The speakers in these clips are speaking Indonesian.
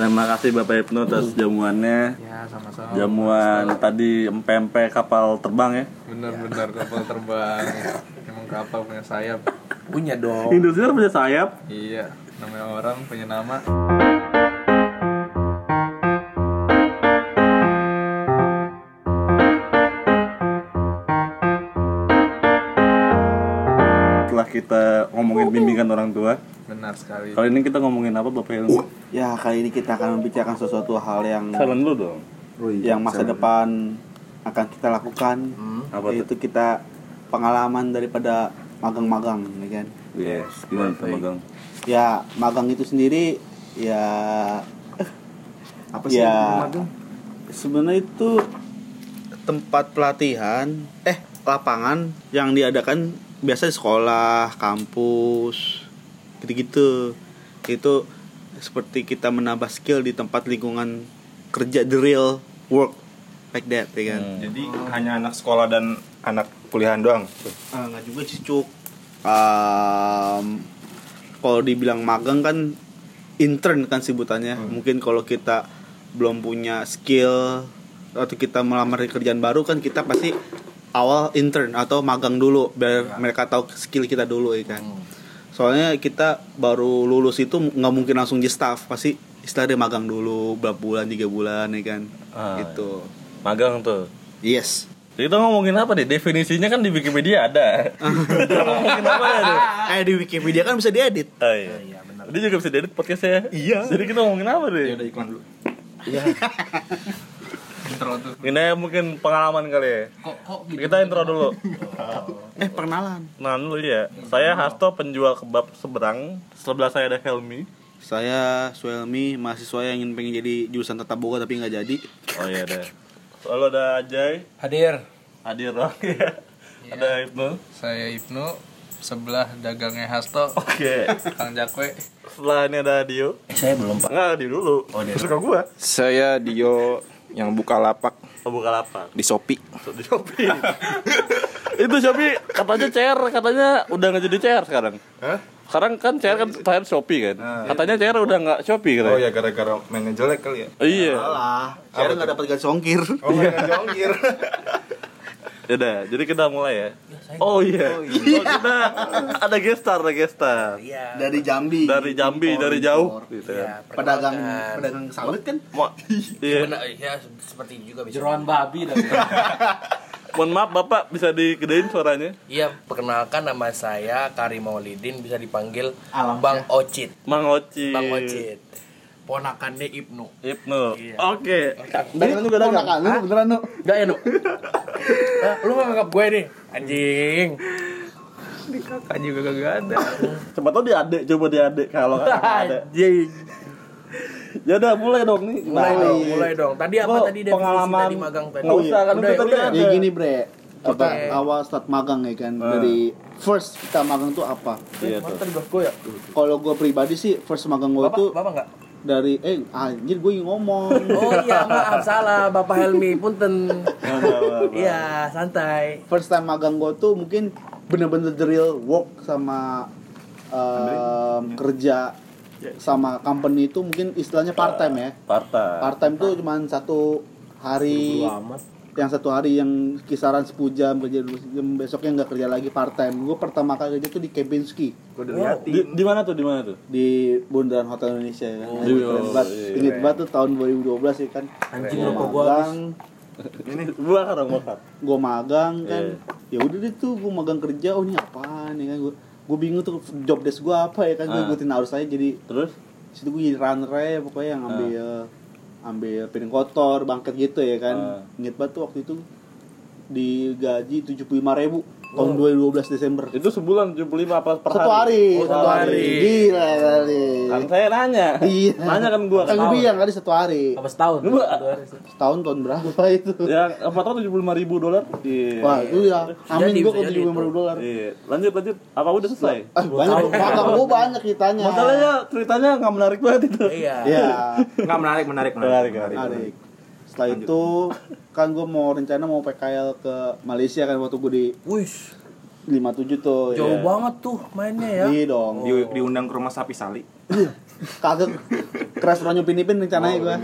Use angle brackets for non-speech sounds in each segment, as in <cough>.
Terima kasih Bapak Ibnu atas jamuannya. Ya sama-sama. Jamuan tadi empe-empe kapal terbang ya. Bener-bener kapal terbang. Emang kapal punya sayap. Punya dong. Indosiar punya sayap. Iya, namanya orang punya nama. Setelah kita ngomongin bimbingan orang tua, Benar sekali. kali ini kita ngomongin apa Bapak Ilmu? Ya kali ini kita akan membicarakan sesuatu hal yang Salam dulu dong. yang masa depan akan kita lakukan Apa tuh? yaitu kita pengalaman daripada magang-magang ya kan Yes, gimana tuh magang? ya magang itu sendiri ya Apa sih ya magang? sebenarnya itu tempat pelatihan eh lapangan yang diadakan biasa di sekolah kampus gitu-gitu. Itu seperti kita menambah skill di tempat lingkungan kerja the real work like that ya kan? Jadi hanya anak sekolah dan anak kuliahan doang. Ah, nggak juga sih cuk. Em, kalau dibilang magang kan intern kan sebutannya. Mungkin kalau kita belum punya skill atau kita melamar di kerjaan baru kan kita pasti awal intern atau magang dulu biar mereka tahu skill kita dulu ya kan soalnya kita baru lulus itu nggak mungkin langsung jadi staff pasti istilahnya magang dulu berapa bulan tiga bulan ya kan Ah, gitu Magang tuh. yes Jadi kita ngomongin apa nih? Definisinya kan di Wikipedia ada. kita <laughs> ngomongin apa ya? tuh? eh di Wikipedia kan bisa diedit Oh iya. Dia juga bisa diedit podcastnya. Iya. Jadi kita ngomongin apa nih? Udah iklan dulu. <laughs> Intro tuh. Ini mungkin pengalaman kali ya. Kok kok gitu? Kita intro dulu. eh perkenalan Nah dulu ya. Saya Hasto penjual kebab seberang. Sebelah saya ada Helmi. Saya Suelmi, mahasiswa yang ingin pengen jadi jurusan tata boga tapi nggak jadi. Oh iya ada. Lalu ada Ajay. Hadir. Hadir dong ya. Ada Ibnu. Saya Ibnu sebelah dagangnya Hasto. Oke. Kang Jakwe. Setelah ini ada Dio. Saya belum pak. Enggak, Dio dulu. Oh, dia. Suka gua. Saya Dio yang buka lapak Oh, buka lapak. di Shopee. Di Shopee. <laughs> itu Shopee katanya CR katanya udah nggak jadi CR sekarang. Sekarang kan CR kan terakhir Shopee kan. Katanya CR udah nggak Shopee katanya. Oh ya gara-gara mainnya jelek kali ya. Iya. Salah. Saya nggak dapat gaji ongkir. Oh mainnya <laughs> jongkir. <laughs> Ya udah, jadi kita mulai ya. Oh iya. Oh, kita ada gestar, ada gestar. Iya. Dari Jambi. Dari Jambi, dari jauh gitu Iya, kan. Pedagang pedagang sawit kan? <laughs> Iya. Ya seperti juga bisa. Jeroan babi dan <laughs> Mohon maaf Bapak bisa digedein suaranya. Iya, perkenalkan nama saya Karim Maulidin bisa dipanggil Alam, Bang Ocit. Mang Oci. Bang Ocit. Ponakannya Ibnu. Ibnu. Iya. Oke. Dagang juga dagang. Lu beneran lu. Enggak ya, Nu? Ah, lu nganggap gue nih, anjing. Di kakak juga gak ada. Coba tau dia adek, coba dia adek kalau kan ada. Anjing. Ya udah mulai dong nih. Mulai Nah, dong, mulai dong. Tadi apa Kok tadi pengalaman tadi magang tadi? nggak usah, kan udah, tadi udah. ada. Ya gini bre. Kita Oke. awal start magang ya kan. Dari first kita magang tuh apa? Iya tuh. Ya. Kalau gue pribadi sih first magang gue itu bapak enggak? Dari eh anjir gue yang ngomong. <laughs> Oh iya, maaf salah Bapak Helmi punten. <laughs> Iya, santai. first time magang gue tuh mungkin bener-bener the real work sama em, kerja sama company itu mungkin istilahnya part time ya. Parta. Part time tuh cuma satu hari yang satu hari yang kisaran 10 jam kerja dulu jam besoknya nggak kerja lagi part time. Gue pertama kali kerja tuh di Kempinski Gue udah liatin. Di, di mana tuh? Di mana tuh? di Bundaran Hotel Indonesia. Ya kan Oh, keren iya, banget. iya, inget iya. banget tuh tahun 2012 ya kan. Anjing Gua rokok <laughs> gua magang. Ini? Bakar dong bakar. gue magang kan. Ya udah deh tuh gue magang kerja. Oh ini apaan ya kan? Gue gue bingung tuh job desk gue apa ya kan. Gue Ah. ikutin arus aja. Jadi Terus? situ gue jadi runner aja pokoknya yang ambil ambil piring kotor bangket gitu ya kan Ah. inget banget tuh waktu itu digaji tujuh puluh lima ribu tahun 2012 Desember Itu sebulan 75 apa per satu hari Oh, satu hari gila kali Kan saya nanya. iya Nanya kan gua kan kan. gue bilang kali satu hari apa setahun? Lu, setahun tahun berapa itu Ya, apa tahu 75 ribu dolar? Iya. wah itu ya amin kalau jadi tujuh puluh ribu dolar Iya. Lanjut lanjut. Apa udah selesai? ah banyak magang gue banyak ceritanya Masalahnya ceritanya nggak menarik banget itu. Iya. Iya, Enggak menarik, menarik, Menarik, menarik. menarik. Setelah itu kan gue mau rencana mau PKL ke Malaysia kan waktu gue di Wih, 57 tuh. jauh ya. banget tuh mainnya ya. Iya dong. Di, diundang ke rumah sapi sali. <laughs> kagak keras orang nyupin ipin rencananya gue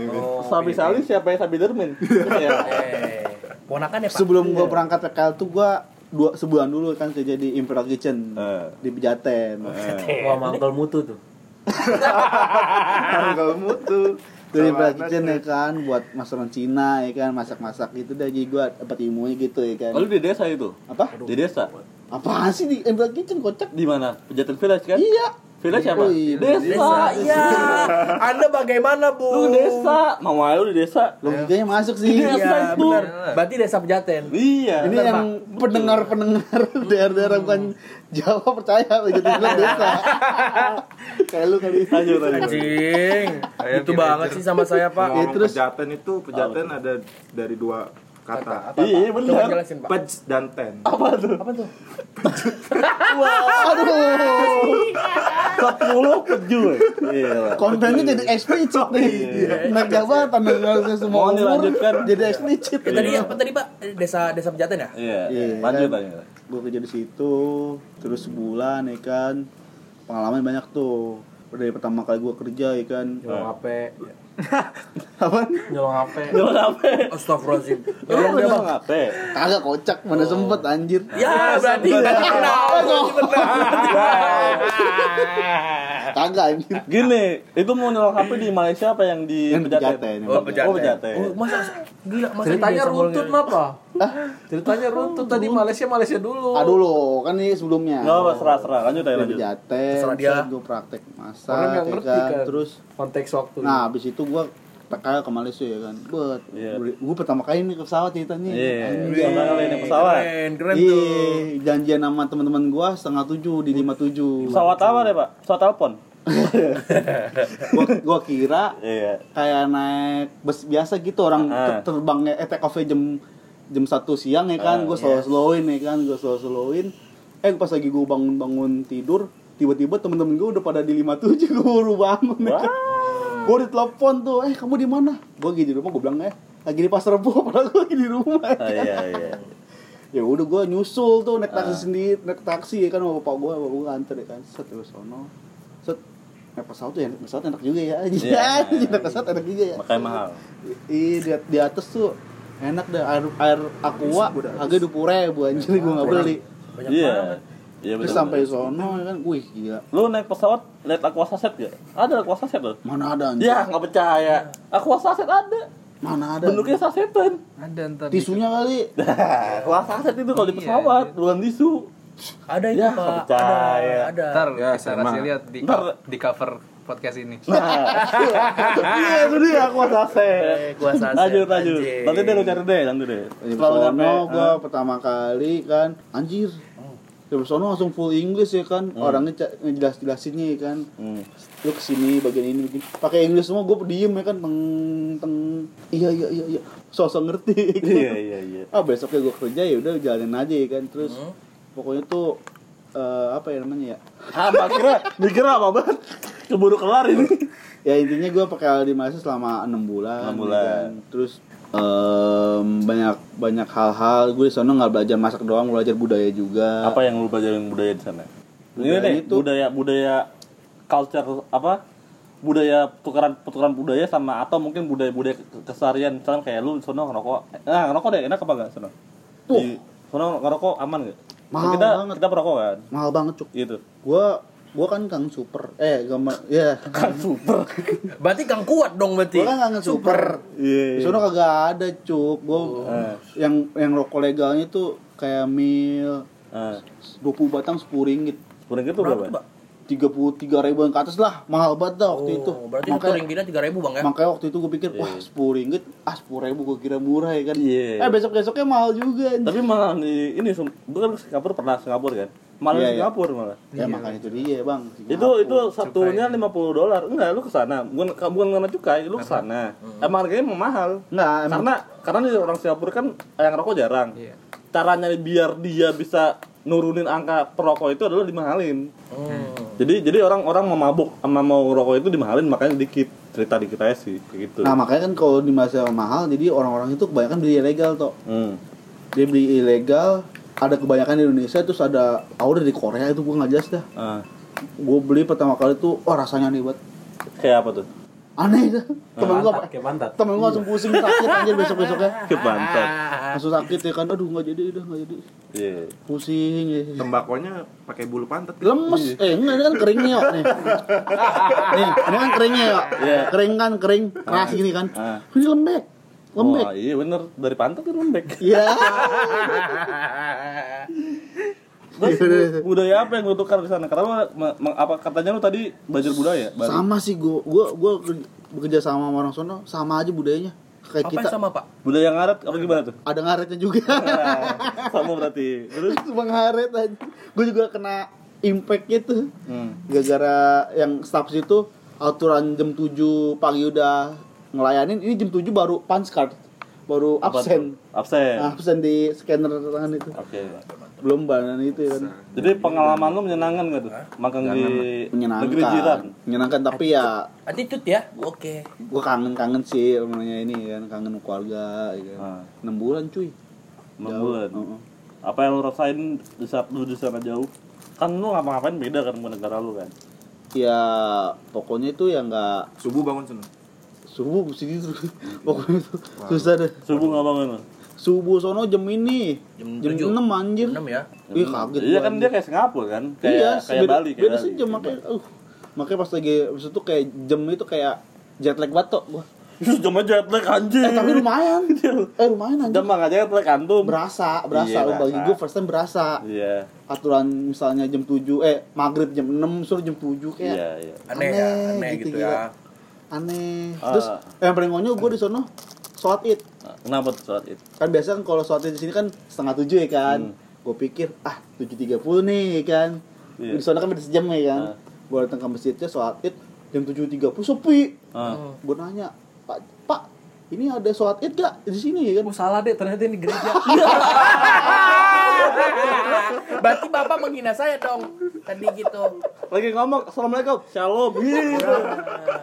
Sabi Sali siapa yang Sabi Dermin? Iya. <laughs> Eh, ponakan ya, Pak? sebelum gue berangkat PKL tuh gue dua sebulan dulu kan kerja di Imperial Kitchen Eh. di Pejaten Wah, mangkal mutu tuh. <laughs> tanggal mutu dari Kitchen ya kan buat masakan Cina ya kan masak-masak gitu dah jadi gue dapat ilmunya gitu ya kan Oh, lu di desa itu? apa Di desa? apaan sih di Imperial Kitchen kocak Di mana? Pejaten Village kan? iya Village apa? Oh, iya. Desa. Desa, iya. Anda bagaimana, Bu? Lu desa, mau lu di desa. logikanya masuk sih Iya. Iya, itu. benar. Berarti desa Pejaten. Iya. ini Bener, yang pendengar-pendengar <laughs> daerah-daerah bukan Jawa percaya begitu bilang desa <laughs> kayak lu kali Lanjut, lanjut. Anjing. Itu banget sih sama saya, Pak. Ngomong terus- pejaten itu pejaten ada dari dua kata. Iya, Coba benar. jelasin, Pak. Pej dan ten. Apa tuh? Apa tuh? aduh Sepuluh peju. Iya. kontennya jadi explicit nih naik jabatan dengan semua Mau umur dilanjutkan? jadi explicit Eh, tadi apa tadi, Pak? Desa Desa Pejaten ya? Iya. Iya, Lanjut, kan. lanjut. gue kerja di situ terus sebulan ya kan pengalaman banyak tuh dari pertama kali gue kerja ya kan Nyolong HP. <laughs> apa Nyolong HP. Nyolong HP. Astagfirullahaladzim. Nyolong Nyolong dia, Bang. HP. kagak kocak mana sempet anjir Ya, berarti berarti benar. Kagak anjir Gini, itu mau nyolong HP di Malaysia apa yang di Yang? Pejaten. Oh, Pejaten. Oh, Pejaten. Oh, masa gila masa Ceritanya runtut Mall- kenapa? Ceritanya runtut tadi Malaysia Malaysia dulu. aduh lo kan ini sebelumnya Enggak apa serah serah. Lanjut aja Di lanjut. Pejaten Terserah dia. gue praktek masak Orang nggak ya ngerti kan. terus Konteks waktu. nah habis itu gue PKL ke Malaysia ya kan buat Iya. gue pertama kali nih ke pesawat ceritanya Iya. Anjir. Pertama kali naik pesawat. Keren, keren tuh. Iya, janjian sama teman-teman gua setengah tujuh di lima tujuh. Pesawat apa deh, Pak? Pesawat telepon. Gua, gua kira Iya. kayak naik bus biasa gitu orang ter- terbangnya eh take off jam jam satu siang ya kan, Ah, gua slow slowin ya kan, gua slow slowin. Eh pas lagi gua bangun bangun tidur, tiba-tiba temen-temen gua udah pada di lima tujuh, gua baru bangun. Ya kan. Gua ditelepon tuh, eh kamu di mana? Gua lagi di rumah, gua bilang eh lagi di pasar rebo, <laughs> padahal gua lagi di rumah. ya kan. iya iya. ya udah gue nyusul tuh naik taksi sendiri naik taksi ya kan sama bapak gue bapak gue antar ya kan set sono naik pesawat tuh ya naik pesawat enak juga ya Iya. naik <laughs> pesawat enak juga ya Makanya mahal. Ih, di, di atas tuh enak deh air air aqua harga dua puluh ribu anjir gue nggak beli Banyak Iya. banget. Iya terus betul. sampai sono ya kan wih gila Lu naik pesawat lihat aqua saset gak? Ada aqua saset loh. mana ada anjir Ya, nggak percaya. Aqua saset ada. mana ada Bentuknya sasetan. Ada ntar. tisunya kali <laughs> Aqua saset itu kalau di pesawat, bukan tisu. Ada itu, Ya, Pak. percaya. Ada. ada. Ntar Ya, sama. kasih lihat di Ntar. di cover podcast ini. Nah, iya itu dia aqua saset. Eh, gua saset, Lanjut lanjut. Nanti deh lu cari deh, nanti deh. Sono ah. pertama kali kan anjir di sono langsung full English ya kan orangnya ca- ngejelas jelasinnya ya kan Hmm. lu ke sini bagian ini begini pakai Inggris semua gue diem ya kan teng teng iya iya iya iya sosok ngerti. Iya iya iya. ah besoknya gue kerja ya udah jalanin aja ya kan terus pokoknya tuh eh, apa ya namanya ya Apa kira? Mikirnya apa banget? Keburu kelar ini. ya intinya gue pakai di Malaysia selama enam bulan, Enam ya bulan. kan. terus em, banyak banyak hal-hal gue di sana nggak belajar masak doang belajar budaya juga Apa yang lu pelajarin budaya di sana? Ini Budaya deh, itu- budaya budaya culture apa? Budaya tukaran tukaran budaya sama atau mungkin budaya budaya keseharian misalnya kayak lu sono ngerokok. Nah, ngerokok deh enak apa enggak sono? Di sono ngerokok aman enggak? Mahal kita banget. kita perokok kan? mahal banget cuk Gitu. gue gue kan kang super eh gambar ya Kan super. <laughs> Berarti Kang kuat dong berarti. gue kan kang super Iya. di sana kagak ada cuk gue Eh. yang yang rokok legalnya tuh kayak mil Nah, 20 batang 10 ringgit gitu Berapa tuh, berapa? Tiga puluh tiga ribuan ke atas lah mahal banget dah waktu itu Oh, berarti satu makanya, ringgitnya tiga ribu bang ya? makanya waktu itu gue pikir wah sepuluh ringgit ah sepuluh ribu gue kira murah ya kan Iya. eh besok besoknya mahal juga. Tapi malah di ini lu kan ke Singapura pernah Singapura kan? Malah Iya, di iya. Singapura malah. ya makanya itu dia bang Itu itu satunya 50 dolar. Enggak, lu ke sana. Bukan bukan karena cukai, lu ke sana. Emang harganya emang mahal. Nggak, emang- Karena karena di orang Singapura kan yang rokok jarang. Iya. Caranya biar dia bisa nurunin angka perokok itu adalah dimahalin. Hmm. Jadi jadi orang-orang mau mabuk sama mau rokok itu dimahalin makanya dikit. Cerita dikit aja sih kayak gitu. nah makanya kan kalau di Malaysia mahal jadi orang-orang itu kebanyakan beli ilegal toh Hmm. dia beli ilegal ada kebanyakan di Indonesia terus ada ah udah di Korea itu gue nggak jelas dah Ah. gue beli pertama kali tuh wah rasanya nih buat Kayak apa tuh? Aneh dah temen pantat. temen gua langsung pusing sakit anjir besok besoknya Ke pantat. langsung sakit ya kan aduh nggak jadi udah nggak jadi. Iya. pusing ya Tembakonya pakai bulu pantat. lemes. Eh enggak ini kan keringnya yuk nih. Nih ini kan keringnya Iya. kering kan kering keras gini kan. Ah. ini lembek lembek. Wah, iya bener. Dari pantat itu lembek. iya <laughs> Terus <laughs> budaya apa yang lu tukar di sana? Karena ma- ma- apa katanya lu tadi belajar budaya? Baru. sama sih gua gua gua ker- bekerja sama sama orang sono sama aja budayanya kayak Apa kita yang sama pak? Budaya ngaret apa gimana tuh? ada ngaretnya juga <laughs> sama berarti. Terus <laughs> cuma ngaret aja gua juga kena impact gitu hmm. gara-gara yang staff situ aturan jam 7 pagi udah ngelayanin ini jam 7 baru punch card baru Apa absen tuh? Absen. absen di scanner tangan itu Oke. Belum banan itu ya kan Jadi pengalaman lu menyenangkan gak tuh? Makan di menyenangkan negeri jiran. menyenangkan tapi ya Attitude ya? Oke. gua kangen-kangen sih namanya ini kan kangen keluarga ya Ah. kan. 6 bulan cuy Enam Jauh. bulan. Heeh. Apa yang lu rasain di saat lu di sana jauh? Kan lu ngapa-ngapain beda kan sama negara lu kan? ya pokoknya itu ya nggak Subuh bangun sana. subuh mesti gitu pokoknya itu susah deh Subuh nggak bangun lu? Subuh sono jam ini Jam jam tujuh. 6 anjir 6 ya? Ih kaget Iya kan anjir. dia kayak Singapura kan? Kayak iya, kayak beda, Bali, kayak beda Bali. sejam makanya uh, makanya pas lagi habis itu kayak jam itu kayak jet lag batok gua Itu cuma jet lag anjing. eh tapi lumayan <laughs> eh lumayan anjir Jam nggak jet lag antum. berasa berasa Iya, Lu bagi gue first time berasa Iya. aturan misalnya jam 7 eh maghrib jam 6 suruh jam 7 kayak Iya, iya. Aneh, ya, aneh gitu, gila. ya. aneh Ah. terus yang paling konyol gue di sono sholat id Nah, Kenapa tuh sholat itu? kan biasa kan kalau sholat id di sini kan setengah tujuh ya kan Hmm. gue pikir ah tujuh tiga puluh nih ya kan Iya. di sana kan beda sejam ya kan Ah. gue datang ke masjidnya sholat id jam tujuh tiga puluh sepi Ah. gue nanya pak pak ini ada sholat id gak di sini ya kan Oh salah deh, ternyata ini gereja. <laughs> Berarti bapak menghina saya dong tadi gitu. Lagi ngomong assalamualaikum, shalom. Gitu.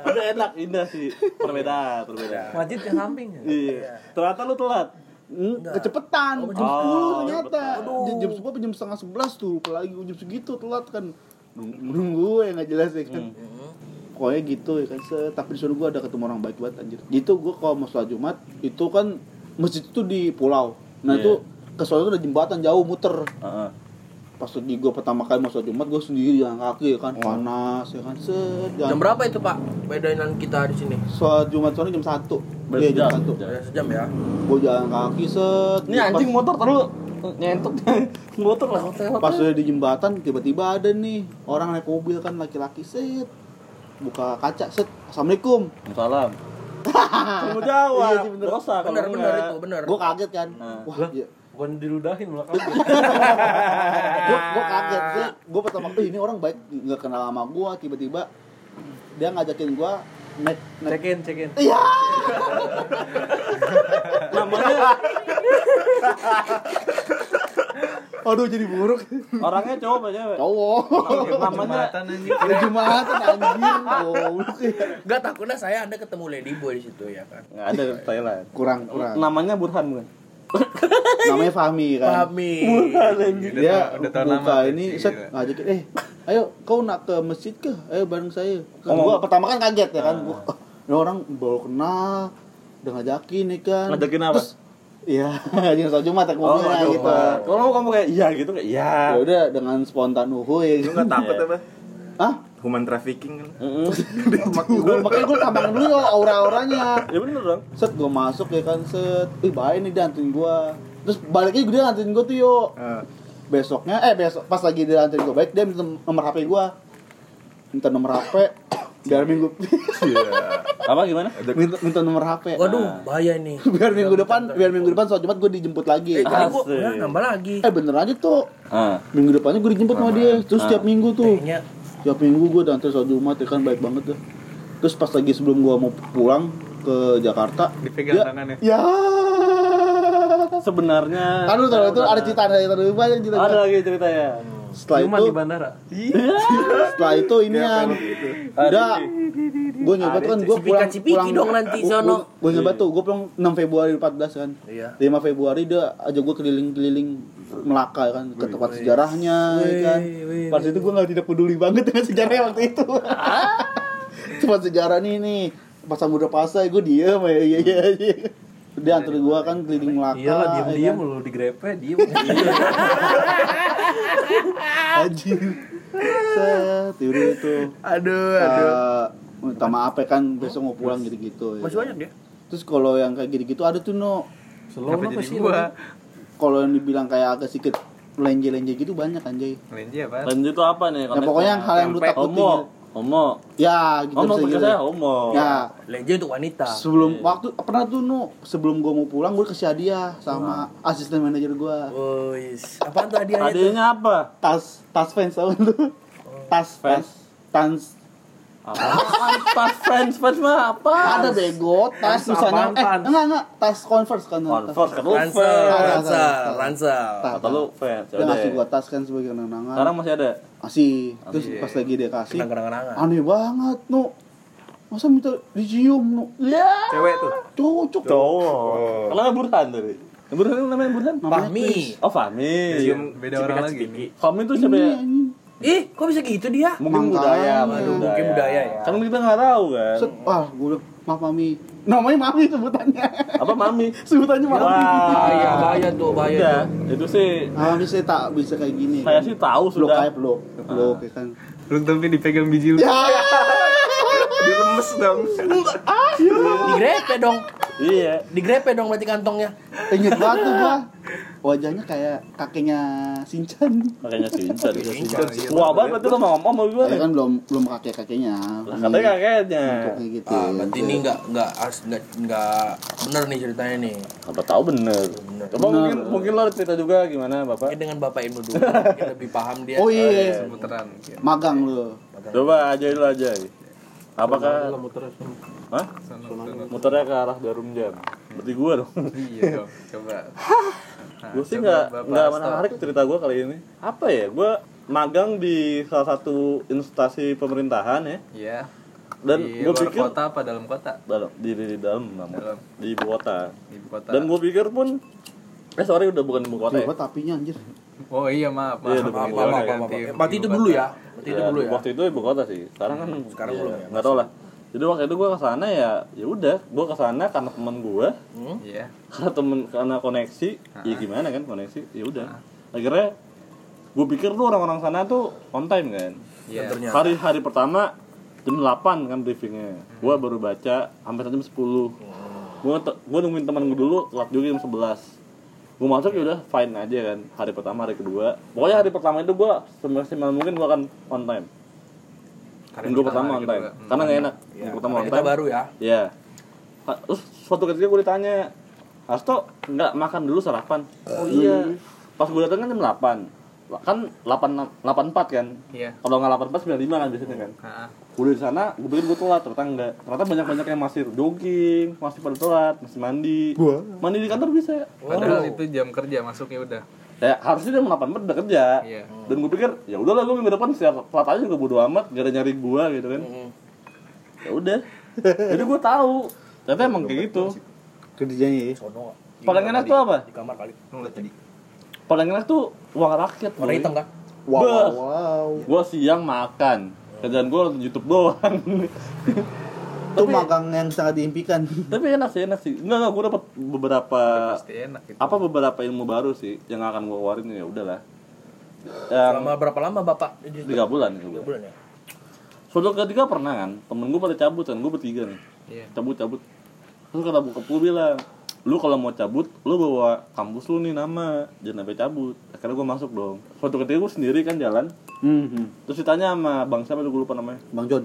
Udah enak, indah sih. Perbedaan, perbedaan. Masjid yang samping. Iya. Ternyata lu telat. Hmm, kecepetan jam Oh, 10 ternyata jam, jam 10 apa jam setengah 11 tuh apalagi jam segitu telat kan Nung- nunggu ya nggak jelas ya kan pokoknya gitu ya kan. Se- tapi disuruh gue ada ketemu orang baik banget anjir. Gitu gue kalau mau sholat jumat itu kan masjid itu di pulau. Nah Iya. itu ke sholat itu ada jembatan jauh muter. Heeh. pas lagi gue pertama kali mau sholat jumat gue sendiri jalan kaki ya kan. Panas ya kan. Set Jam jalan berapa itu pak? Bedainan kita di sini. sholat jumat soalnya jam satu. Berarti iya jam satu. Jam. Ya, sejam ya. gue jalan kaki set. Ini anjing pas, motor terus nyentuh <laughs> motor lah. Pas udah di jembatan tiba-tiba ada nih orang naik mobil kan laki-laki set buka kaca set assalamualaikum Salam. <laughs> Kamu jawab. Iya sih, bener. Dosa kalau Benar benar enggak. itu benar. gue kaget kan Ah. wah iya. Bukan diludahin malah kamu. gue gue kaget <laughs> gue gue pertama kali ini orang baik nggak kenal sama gue tiba-tiba dia ngajakin gue naik naik Cekin cekin. iya Namanya <laughs> aduh jadi buruk orangnya cowok apa cewek? cowok Namanya Hari jumatan anjir goblok ya. Enggak takutnya saya Anda ketemu Lady Boy di situ ya kan. nggak ada di Thailand. kurang kurang Namanya Burhan bukan? namanya Fahmi kan Pahmi. dia udah tahu nama buka berarti, ini gitu. set ngajakin eh ayo kau nak ke masjid ke ayo bareng saya kan Oh. gua pertama kan kaget ya kan gua "Ah, ini orang baru kenal udah ngajakin nih kan Ngajakin apa? Terus, iya <laughs> jadi soal jumat ya Oh, ngomongnya gitu. Kalau kamu kayak iya gitu kayak iya. ya udah dengan spontan uhuy Lu nggak takut Iya. apa? ah Human trafficking kan? Heeh. <laughs> gua makanya gua tambahkan dulu yo aura-auranya Ya bener dong. set gua masuk ya kan set ih baik nih dia antuin gua terus baliknya dia ngantuin gua tuh yo Eh, besoknya eh besok pas lagi dia anterin gue baik dia minta nomor HP gue minta nomor HP biar minggu Apa gimana? minta, minta nomor HP Waduh, bahaya nih. <laughs> biar minggu depan biar minggu depan soal jumat gue dijemput lagi. Eh, tadi ya, nambah lagi. eh bener aja tuh. Ah. minggu depannya gue dijemput sama dia. Terus tiap minggu tuh. Tiap minggu gue diantar soal jumat ya kan baik banget tuh. Terus pas lagi sebelum gue mau pulang ke Jakarta Dipegang dia- tangannya. ya. Sebenarnya kan lu tau itu ada cerita ada cerita. Lebih banyak cerita. Ada lagi ceritanya. Setelah Ciuman itu di bandara. setelah itu ini kan udah gue nyoba tuh kan gue pulang Cipika-cipiki dong nanti sono. gue nyoba tuh gue pulang 6 Februari 14 kan Iya. 5 Februari dia aja gue keliling-keliling Melaka kan ke tempat sejarahnya ya kan wih, pas itu gue nggak tidak peduli banget dengan sejarahnya waktu itu <laughs> Tempat sejarah nih nih. Pas Samudra Pasai gue diem ya iya iya iya. Dia antar gue kan keliling Melaka. Ya diem-diem kan. lu di grepe diem. <laughs> Anjir. Set, itu. Aduh, Eh, minta maaf ya kan besok mau pulang gitu-gitu. ya. Masih banyak dia. Terus kalau yang kayak gitu-gitu ada tuh no. Selalu apa sih gua? Kalau yang dibilang kayak agak sedikit lenje-lenje gitu banyak anjay. Lenji apa? Dan itu apa nih? Ya pokoknya yang hal yang lu takutin. Homo. Ya, gitu Homo bisa gitu. saya homo. Ya, Lenje untuk wanita. sebelum waktu pernah tuh no sebelum gua mau pulang gua kasih hadiah sama asisten manajer gua. Wis, apaan tuh hadiahnya? Hadiahnya apa? Tas tas fans tau tuh. Tas fans. Tas Apaan? Pas fans, fans mah apa? ada bego, tas apaan, eh enggak enggak, tas Converse kan. Converse kan lu Ransel. Kata lu fans. Dia Ya ngasih gua tas kan sebagai kenangan. Sekarang masih ada. Masih. Terus pas lagi dia kasih, Kenang-kenangan. aneh banget, no. Masa minta dicium, no? Ya, Cewek tuh. cocok. Cowok. Kalau nggak Burhan tadi. Burhan itu namanya Burhan? Fahmi. Oh Fahmi. Cium beda orang lagi. Fahmi itu siapa ya? Ih, kok bisa gitu dia? Mungkin Makanya. budaya, Aduh, mungkin budaya ya. Kan kita nggak tahu kan. Set, wah, gue maaf mami. Namanya mami sebutannya. Apa mami? <laughs> sebutannya mami. Bahaya, bahaya tuh, bahaya Udah, tuh. itu sih Ah, bisa tak bisa kayak gini. saya sih tahu sudah. kayak peluk, peluk ya kan. Lu tapi dipegang biji lu. Ya, <laughs> Diremes dong. Digrepe dong. Iya. Digrepe dong berarti kantongnya. inget banget tuh gua. Wajahnya kayak kakeknya Sinchan. Makanya Sincan. Shinchan, iya, Wah, banget berarti lo mau ngomong sama gue Ya kan belum belum kakek kakeknya. Lah, Katanya kakeknya. Kayak gitu. Ah, berarti ini nggak nggak harus nggak nggak bener nih ceritanya nih. Apa tahu bener. Bener. Coba mungkin mungkin lo cerita juga gimana bapak? Mungkin dengan bapak ilmu dulu, <laughs> mungkin lebih paham dia. Oh iya, Sebuteran. magang lu. Coba aja dulu aja. Apakah? Hah? Sono, sono. Muternya ke arah jarum jam. Berarti gue dong. <laughs> Iya dong. Coba. Nah, gue sih nggak nggak menarik cerita gue kali ini. Apa ya? Gue magang di salah satu instansi pemerintahan ya. Iya. Dan di gue luar pikir kota apa dalam kota? dalam di, di, di dalam Dalam. di ibu kota. Di ibu kota. Dan gue pikir pun eh sorry udah bukan ibu kota ya. Coba tapinya anjir. Oh iya maaf, Iya, maaf. udah Maaf, maaf, maaf, ya. maaf, maaf. Berarti di itu dulu ya. Berarti itu Ya, dulu ya. Waktu itu ibu kota sih. Sekarang kan Sekarang ya, belum ya. Nggak tahu lah. Jadi waktu itu gue ke sana ya ya udah gue ke sana karena temen gue Hmm? Iya. karena temen karena koneksi ya gimana kan koneksi ya udah akhirnya gue pikir tuh orang-orang sana tuh on time kan Iya. Dan ternyata hari hari pertama jam 8 kan briefingnya gue baru baca sampai jam 10 gue gue nungguin teman gue dulu telat juga jam 11 gue masuk ya udah fine aja kan hari pertama hari kedua. Pokoknya hari pertama itu gue semaksimal mungkin gue akan on time. Hari minggu pertama on time kedua. Hmm. karena nggak enak. Ya, minggu pertama on time. baru ya. ya terus suatu ketika gue ditanya Hasto nggak makan dulu sarapan? Oh iya. Pas gue datang kan jam 8 kan 8 84 kan Iya. kalau nggak 84 95 kan biasanya kan Heeh. gue di sana gue pikir gue telat ternyata enggak ternyata banyak banyak yang masih jogging masih pada telat masih mandi mandi di kantor bisa Padahal Oh. itu jam kerja masuknya udah. ya harusnya jam 8 udah kerja Iya. dan gue pikir ya udahlah gue minggu depan siap telat aja juga bodo amat gak ada nyari gue gitu kan Hmm. ya udah jadi gue tahu ternyata emang kayak gitu Kerjanya ya. Sono. paling enak tuh apa Di kamar kali. Paling enak tuh uang rakyat Warna hitam kan? Wow, wow, wow. gue siang makan kerjaan gue nonton YouTube doang <laughs> Itu magang yang sangat diimpikan. <laughs> tapi enak sih enak sih enggak enggak gue dapet beberapa Pasti enak gitu. apa beberapa ilmu baru sih yang akan gue keluarin ya udahlah yang Selama berapa lama bapak? tiga bulan Tiga bulan ya. Suatu ketika pernah kan, temen gue pada cabut kan, gue bertiga nih Iya. Cabut, cabut Terus kata bokap gue bilang Lu kalau mau cabut, lu bawa kampus lu nih nama Jangan sampai cabut. Akhirnya gue masuk dong. Suatu ketika gue sendiri kan jalan. Hmm, Terus ditanya sama bang siapa tuh gue lupa namanya. Bang John.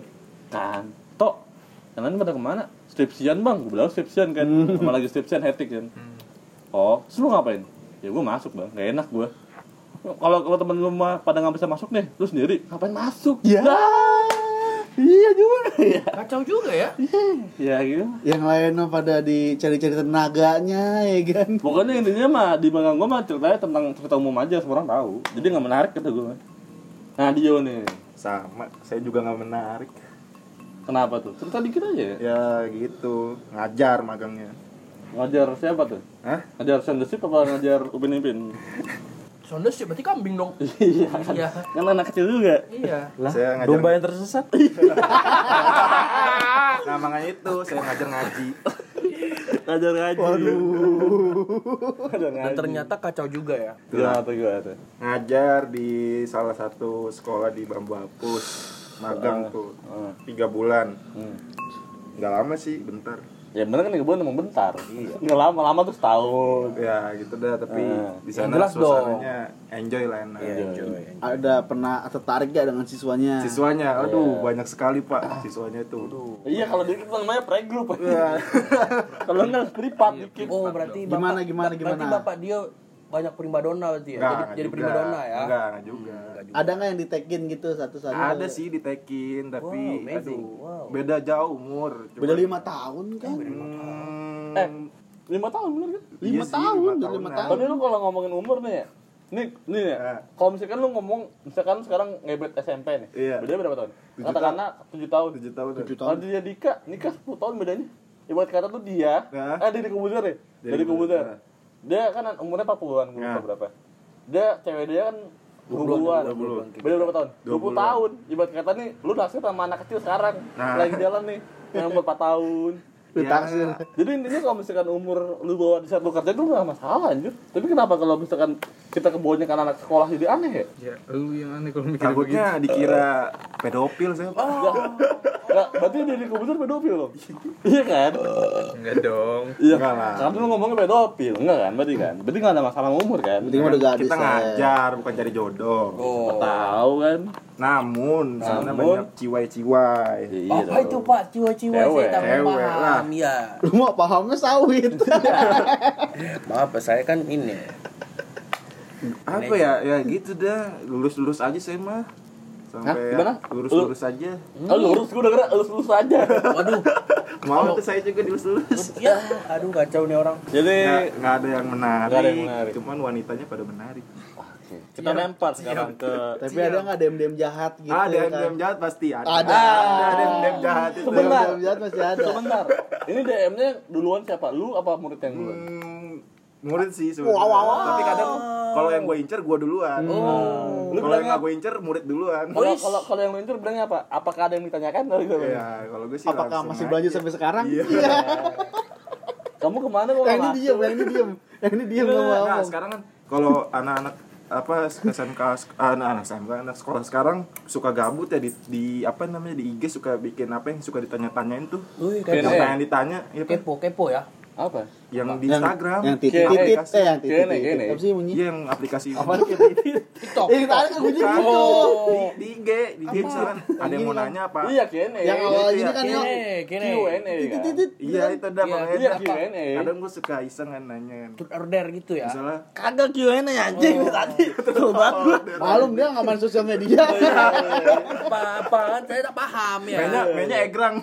Kan, Tok. Yang lain pada ke mana? Skripsian bang, gue bilang skripsian kan. Sama lagi skripsian hetik kan. Oh, terus lu ngapain? Ya gue masuk bang, gak enak gue kalau kalau temen lu mah pada nggak bisa masuk nih, lu sendiri ngapain masuk? Ya. Iya juga ya. Kacau juga ya. Ya gitu. Yang lain mah pada dicari-cari tenaganya ya kan. Pokoknya intinya mah di magang gua mah ceritanya tentang cerita umum aja semua orang tahu. Jadi nggak menarik kata gua. Nah Dio nih, Sama, saya juga nggak menarik. kenapa tuh? Cerita dikit aja ya. Ya gitu, ngajar magangnya. Ngajar siapa tuh? Hah? Ngajar sendership apa ngajar upin ipin? <laughs> Sondes ya berarti kambing dong. <laughs> Iya. Iya. Kan anak kecil juga. Iya. Lah, Saya ngajar- domba yang tersesat. <laughs> Nah, makanya itu saya ngajar ngaji. Ngajar ngaji. Ngajar Dan ngaji. ternyata kacau juga ya. Gimana tuh gimana tuh? Ngajar di salah satu sekolah di Bambu Hapus. Magang tuh Hmm. tiga bulan. Hmm. Nggak lama sih, bentar. Ya bener kan kebetulan emang bentar. Nggak lama lama tuh setahun. Ya gitu dah, tapi Eh, di yang sana jelas dong. suasananya enjoy lah enak. Iya, enjoy. Ada pernah tertarik gak dengan siswanya? Siswanya, aduh banyak sekali pak siswanya itu. Iya kalau <laughs> dikit namanya playgroup. Kalau enggak privat dikit. Oh, berarti Gimana, bapak, gimana, berarti gimana? bapak dia banyak primadona berarti ya. Enggak, jadi enggak jadi juga. primadona ya. Enggak, enggak juga. Ada nggak yang ditekin gitu satu-satu? Ada sih ditekin, tapi Wow, aduh Wow. beda jauh umur. Cuma- Beda lima tahun kan? Hmm, Eh, lima tahun bener kan? Lima iya sih, tahun, lima udah lima tahunan. tahun. Tapi lu kalau ngomongin umur nih ya, nih, nih ya, Eh. kalau misalkan lu ngomong, misalkan sekarang ngebet SMP nih, Iya. bedanya berapa tahun? Katakanlah tujuh tahun. tujuh tahun. Tujuh Kalau tahun. dia Dika, nikah 10 tahun bedanya. Ibarat kata tuh dia, Nah. eh dari Kubuzer ya, Dari. Kubuzer. Dia kan umurnya 40-an, gue lupa Nah. berapa. Dia cewek dia kan 20-an. 20-an. Beda berapa tahun? 20 20-an. tahun. Ibarat kata nih, lu naksir sama anak kecil sekarang. Nah. Lagi jalan nih, yang umur 4 tahun. Lu Ya. taksir. Jadi intinya kalau misalkan umur lu bawa di satu kerja itu nggak masalah anjir. Tapi kenapa kalau misalkan kita kebawanya karena anak sekolah jadi aneh ya? Ya, lu yang aneh kalau mikir begitu. Takutnya dikira pedofil saya. Pak. Enggak, enggak, berarti dari komputer pedofil loh. iya kan? Enggak dong. Iya. Enggak lah. Karena lu ngomongnya pedofil, enggak kan? Berarti kan? Berarti nggak ada masalah umur kan? Mah udah gadis. Kita ya. ngajar bukan cari jodoh. Oh. Tahu kan? Namun sana banyak ciwai-ciwai. Iya. Apa itu Pak? Ciwa-ciwa saya Cewek. tak paham lah. ya. Lu mah pahamnya sawit. <laughs> Maaf saya kan ini. Apa ya? Ya gitu dah. Lurus-lurus aja saya mah. Sampai Hah? Gimana? lurus-lurus aja. Oh, lurus, gue udah lurus lurus aja. Waduh. Mau tuh saya juga dilurus-lurus. Ya, aduh kacau nih orang. Jadi Nggak, nggak ada yang menarik. Nggak ada yang menarik. Cuman wanitanya pada menarik. Kita lempar sekarang ke Tapi ada nggak dem-dem jahat gitu? ada yang kan? dem jahat pasti ada. Ada. Ada dem jahat itu. Sebentar. Dem-dem jahat masih ada. sebentar. Ini DM-nya duluan siapa? Lu apa murid yang duluan? Hmm, murid sih sebenarnya. Wah, wah, wah. Tapi kadang kalau yang gue incer gue duluan. Oh. Lu Kalau yang nggak gue incer murid duluan. Kalau kalau kalau yang luncur bilangnya apa? Apakah ada yang ditanyakan dari gitu? Iya, kalau gue sih Apakah masih aja. berlanjut sampai sekarang? Iya. Kamu ke mana kok? Yang ini diem, yang ini diem, yang ini diem nggak mau Nah, sekarang kan kalau anak-anak apa SMK anak-anak SMK anak sekolah sekarang suka gabut ya di, di apa namanya di IG suka bikin apa yang suka ditanya-tanyain tuh Kayaknya- kepo. yang tanya ditanya ya? Kepo, kepo ya. Apa? yang di Yang- Instagram Yang titit Kene. titit, eh yang titit. Kene, titit. kene. Apa sih bunyi? Iya, yang aplikasi Apa titit? TikTok. Eh, tadi aku bunyi gitu. di, di IG di IG ada yang mau Yang nanya apa Iya, kene. Yang awal Itu ini ya. kan yang Kene, kene. Q&A kan? titit. iya itu dah Iya, Iya, dah. Q&A. kadang gue suka iseng kan nanya kan Tut order gitu ya. misalnya Kagak Q&A anjing tadi. <laughs> Tuh banget. Malum dia nggak main sosial media. Apa-apaan saya tak paham ya. mainnya mainnya egrang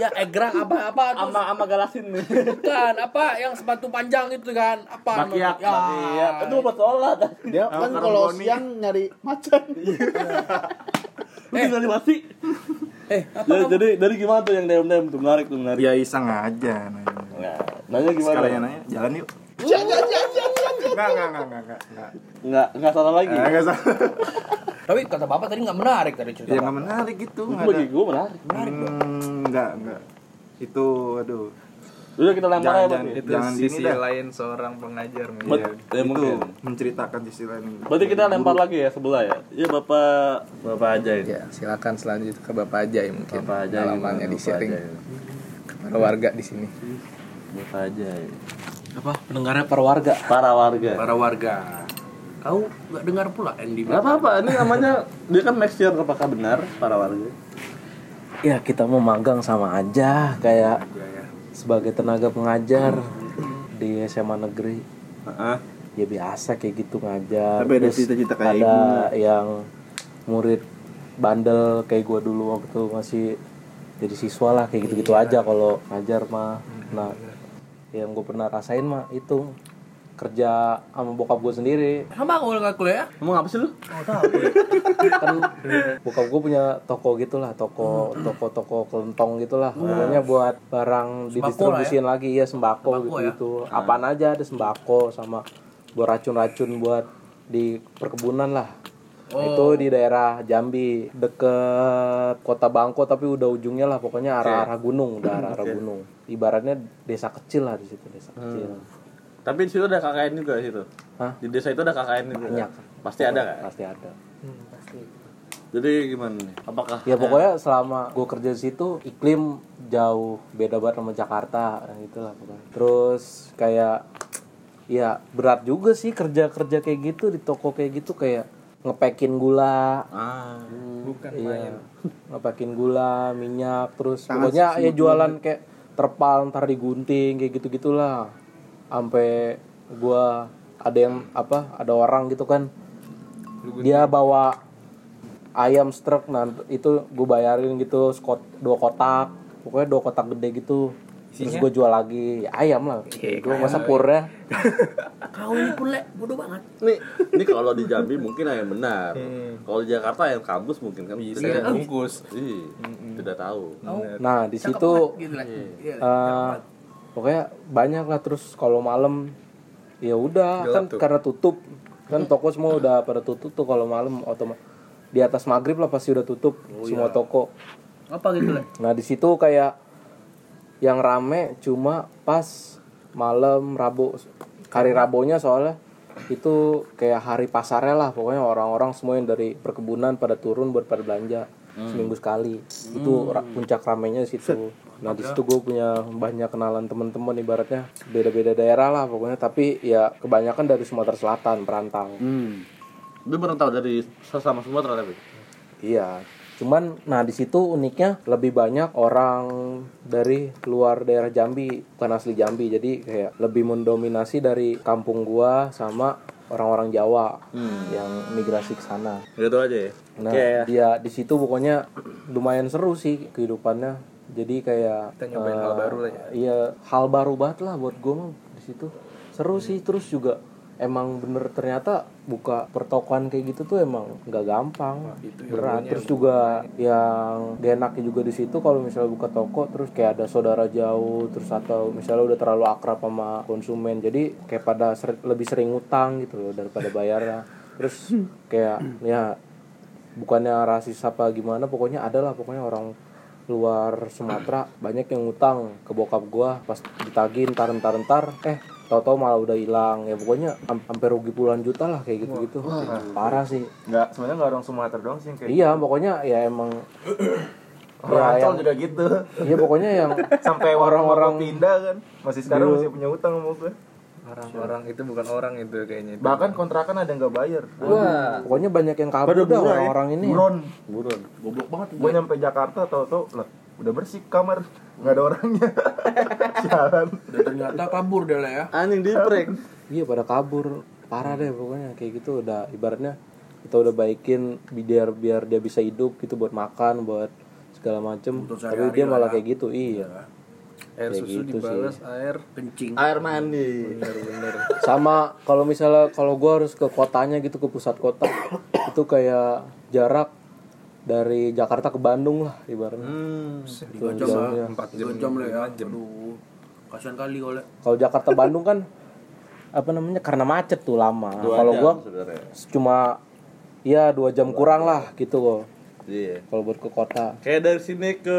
Ya egrang apa-apa terus Sama sama galasin nih. bukan apa yang sepatu panjang itu kan apa Makiak, ya. makiak. Itu buat sholat. Dia kan kalau siang nyari macan. Lu tinggal di mati. eh apa Jadi, kamu? jadi dari gimana tuh yang DM DM tuh menarik tuh menarik. ya iseng aja nanya Nah, nanya gimana? sekalian nanya jalan yuk Jangan, jangan, jangan. Enggak, enggak, enggak, enggak, enggak, enggak. Enggak, enggak salah lagi. Eh, enggak salah. tapi kata bapak tadi nggak menarik tadi cerita Ya enggak menarik gitu, Itu enggak bagi ada. gue menarik. Hmm, enggak, enggak. Itu aduh. Udah kita lempar aja Jangan. Itu Jangan sisi dah. lain seorang pengajar Bet- mungkin. ya, itu mungkin. menceritakan sisi lain. Berarti kita lempar lagi ya sebelah ya. Iya Bapak Bapak aja. Ya, silakan selanjutnya ke Bapak Ajay mungkin. Bapak aja Pengalamannya di sharing kepada warga di sini. Bapak aja. Apa pendengarnya para warga Para warga. para warga kau nggak dengar pula yang di Gak apa-apa, ini namanya dia kan make sure apakah benar para warga. Ya kita mau magang sama aja kayak sebagai tenaga pengajar di SMA negeri. Heeh. Ya biasa kayak gitu ngajar. Tapi ada Terus cita-cita kayak ada ibu. yang murid bandel kayak gua dulu waktu masih jadi siswa lah kayak gitu-gitu aja kalau ngajar mah. Nah, yang gue pernah rasain mah itu kerja sama bokap gue sendiri. Sama aku nggak kuliah? Emang apa sih lu? oh tahu. <laughs> Kan bokap gue punya toko gitulah toko toko toko kelentong gitulah. Pokoknya buat barang didistribusiin lagi ya sembako, Sembako gitu ya? gitu. Apaan aja ada sembako sama buat racun-racun buat di perkebunan lah. Itu di daerah Jambi deket kota Bangko tapi udah ujungnya lah. Pokoknya arah-arah gunung udah arah-arah gunung ibaratnya desa kecil lah di situ desa kecil Tapi di situ ada KKN juga di situ. Hah? Di desa itu ada KKN juga. Banyak. Pasti ada kan? pasti ada Jadi gimana nih? Apakah ya pokoknya selama gue kerja di situ iklim jauh beda banget sama Jakarta gitu lah pokoknya terus kayak ya berat juga sih kerja kerja kayak gitu di toko kayak gitu kayak ngepekin gula ah Bukan iya ngepekin gula minyak terus pokoknya ya jualan kayak terpal ntar digunting kayak gitu gitulah sampai gua ada yang apa ada orang gitu kan. Dia bawa ayam struk nah itu gue bayarin gitu sekot dua kotak. Pokoknya dua kotak gede gitu terus gue jual lagi ya, ayam lah gue masa pur ya Kau ini pun lek bodoh banget. Ini ini kalau di Jambi mungkin ayam benar. Kalau di Jakarta ayam kampus mungkin kan bisa. Bungkus. Ih, tidak tahu. nah di Cakep situ gitu. Iya, eh, pokoknya banyak lah terus kalau malam ya udah kan tuh. karena tutup kan toko semua udah pada tutup tuh kalau malam otomatis di atas maghrib lah pasti udah tutup semua toko Apa gitu lek? nah di situ kayak yang rame cuma pas malam rabu hari rabonya soalnya. Itu kayak hari pasarnya lah pokoknya orang-orang semua yang dari perkebunan pada turun buat pada belanja seminggu sekali. Itu ra- puncak ramenya di situ. Nah di situ gue punya banyak kenalan teman-teman ibaratnya beda-beda daerah lah pokoknya. Tapi ya kebanyakan dari Sumatera Selatan perantau. Hmm. Itu merantau dari sesama Sumatera tapi. Iya, cuman nah di situ uniknya lebih banyak orang dari luar daerah Jambi, bukan asli Jambi. Jadi kayak lebih mendominasi dari kampung gua sama orang-orang Jawa yang migrasi ke sana. Gitu aja ya. Nah, Kayak dia di situ pokoknya lumayan seru sih kehidupannya. Jadi kayak Kita nyobain eh, hal baru lah ya. Iya, hal baru banget lah buat gue mah di situ. Seru sih terus juga emang bener ternyata buka pertokoan kayak gitu tuh emang nggak gampang berat. terus juga yang gak enaknya juga di situ kalau misalnya buka toko terus kayak ada saudara jauh terus atau misalnya udah terlalu akrab sama konsumen jadi kayak pada ser- lebih sering utang gitu loh daripada bayarnya. Terus kayak ya bukannya rasis apa gimana pokoknya ada lah pokoknya orang luar Sumatera banyak yang ngutang ke bokap gua pas ditagih ntar ntar ntar. Eh tau-tau malah udah hilang ya pokoknya ham- hampir rugi puluhan juta lah kayak gitu gitu parah sih Enggak, sebenarnya enggak orang Sumatera doang sih kayak iya pokoknya ya emang <coughs> Orang ya, Ancol yang- juga gitu. iya pokoknya yang <coughs> Sampai orang-orang pindah kan. Masih sekarang Dulu. masih punya utang sama gue. Orang-orang itu bukan orang itu kayaknya. Itu. Bahkan kontrakan ada yang nggak bayar. wah, pokoknya banyak yang kabur dah orang-orang ini Buron. buron. Goblok banget. Gue nyampe Jakarta tau-tau lah udah bersih kamar nggak ada orangnya. <laughs> Sialan. Dan ternyata kabur dia lah ya. Anjing di prank. iya pada kabur parah deh pokoknya kayak gitu udah ibaratnya kita udah baikin biar biar dia bisa hidup gitu buat makan buat segala macem tapi dia lah malah ya. kayak gitu iya Air Kayak susu gitu dibalas air Kencing. Air mandi. bener-bener. <laughs> sama kalau misalnya kalau gua harus ke kotanya gitu ke pusat kota itu kayak jarak dari Jakarta ke Bandung lah ibaratnya Hmm. Tiga jam lah. Empat jam, jam lah ya. jam. Aduh. Kasihan kali oleh. kalau Jakarta Bandung kan apa namanya karena macet tuh lama Dua kalau gua sebenarnya. cuma ya dua jam kurang lah gitu kok Iya. kalau buat ke kota Kayak dari sini ke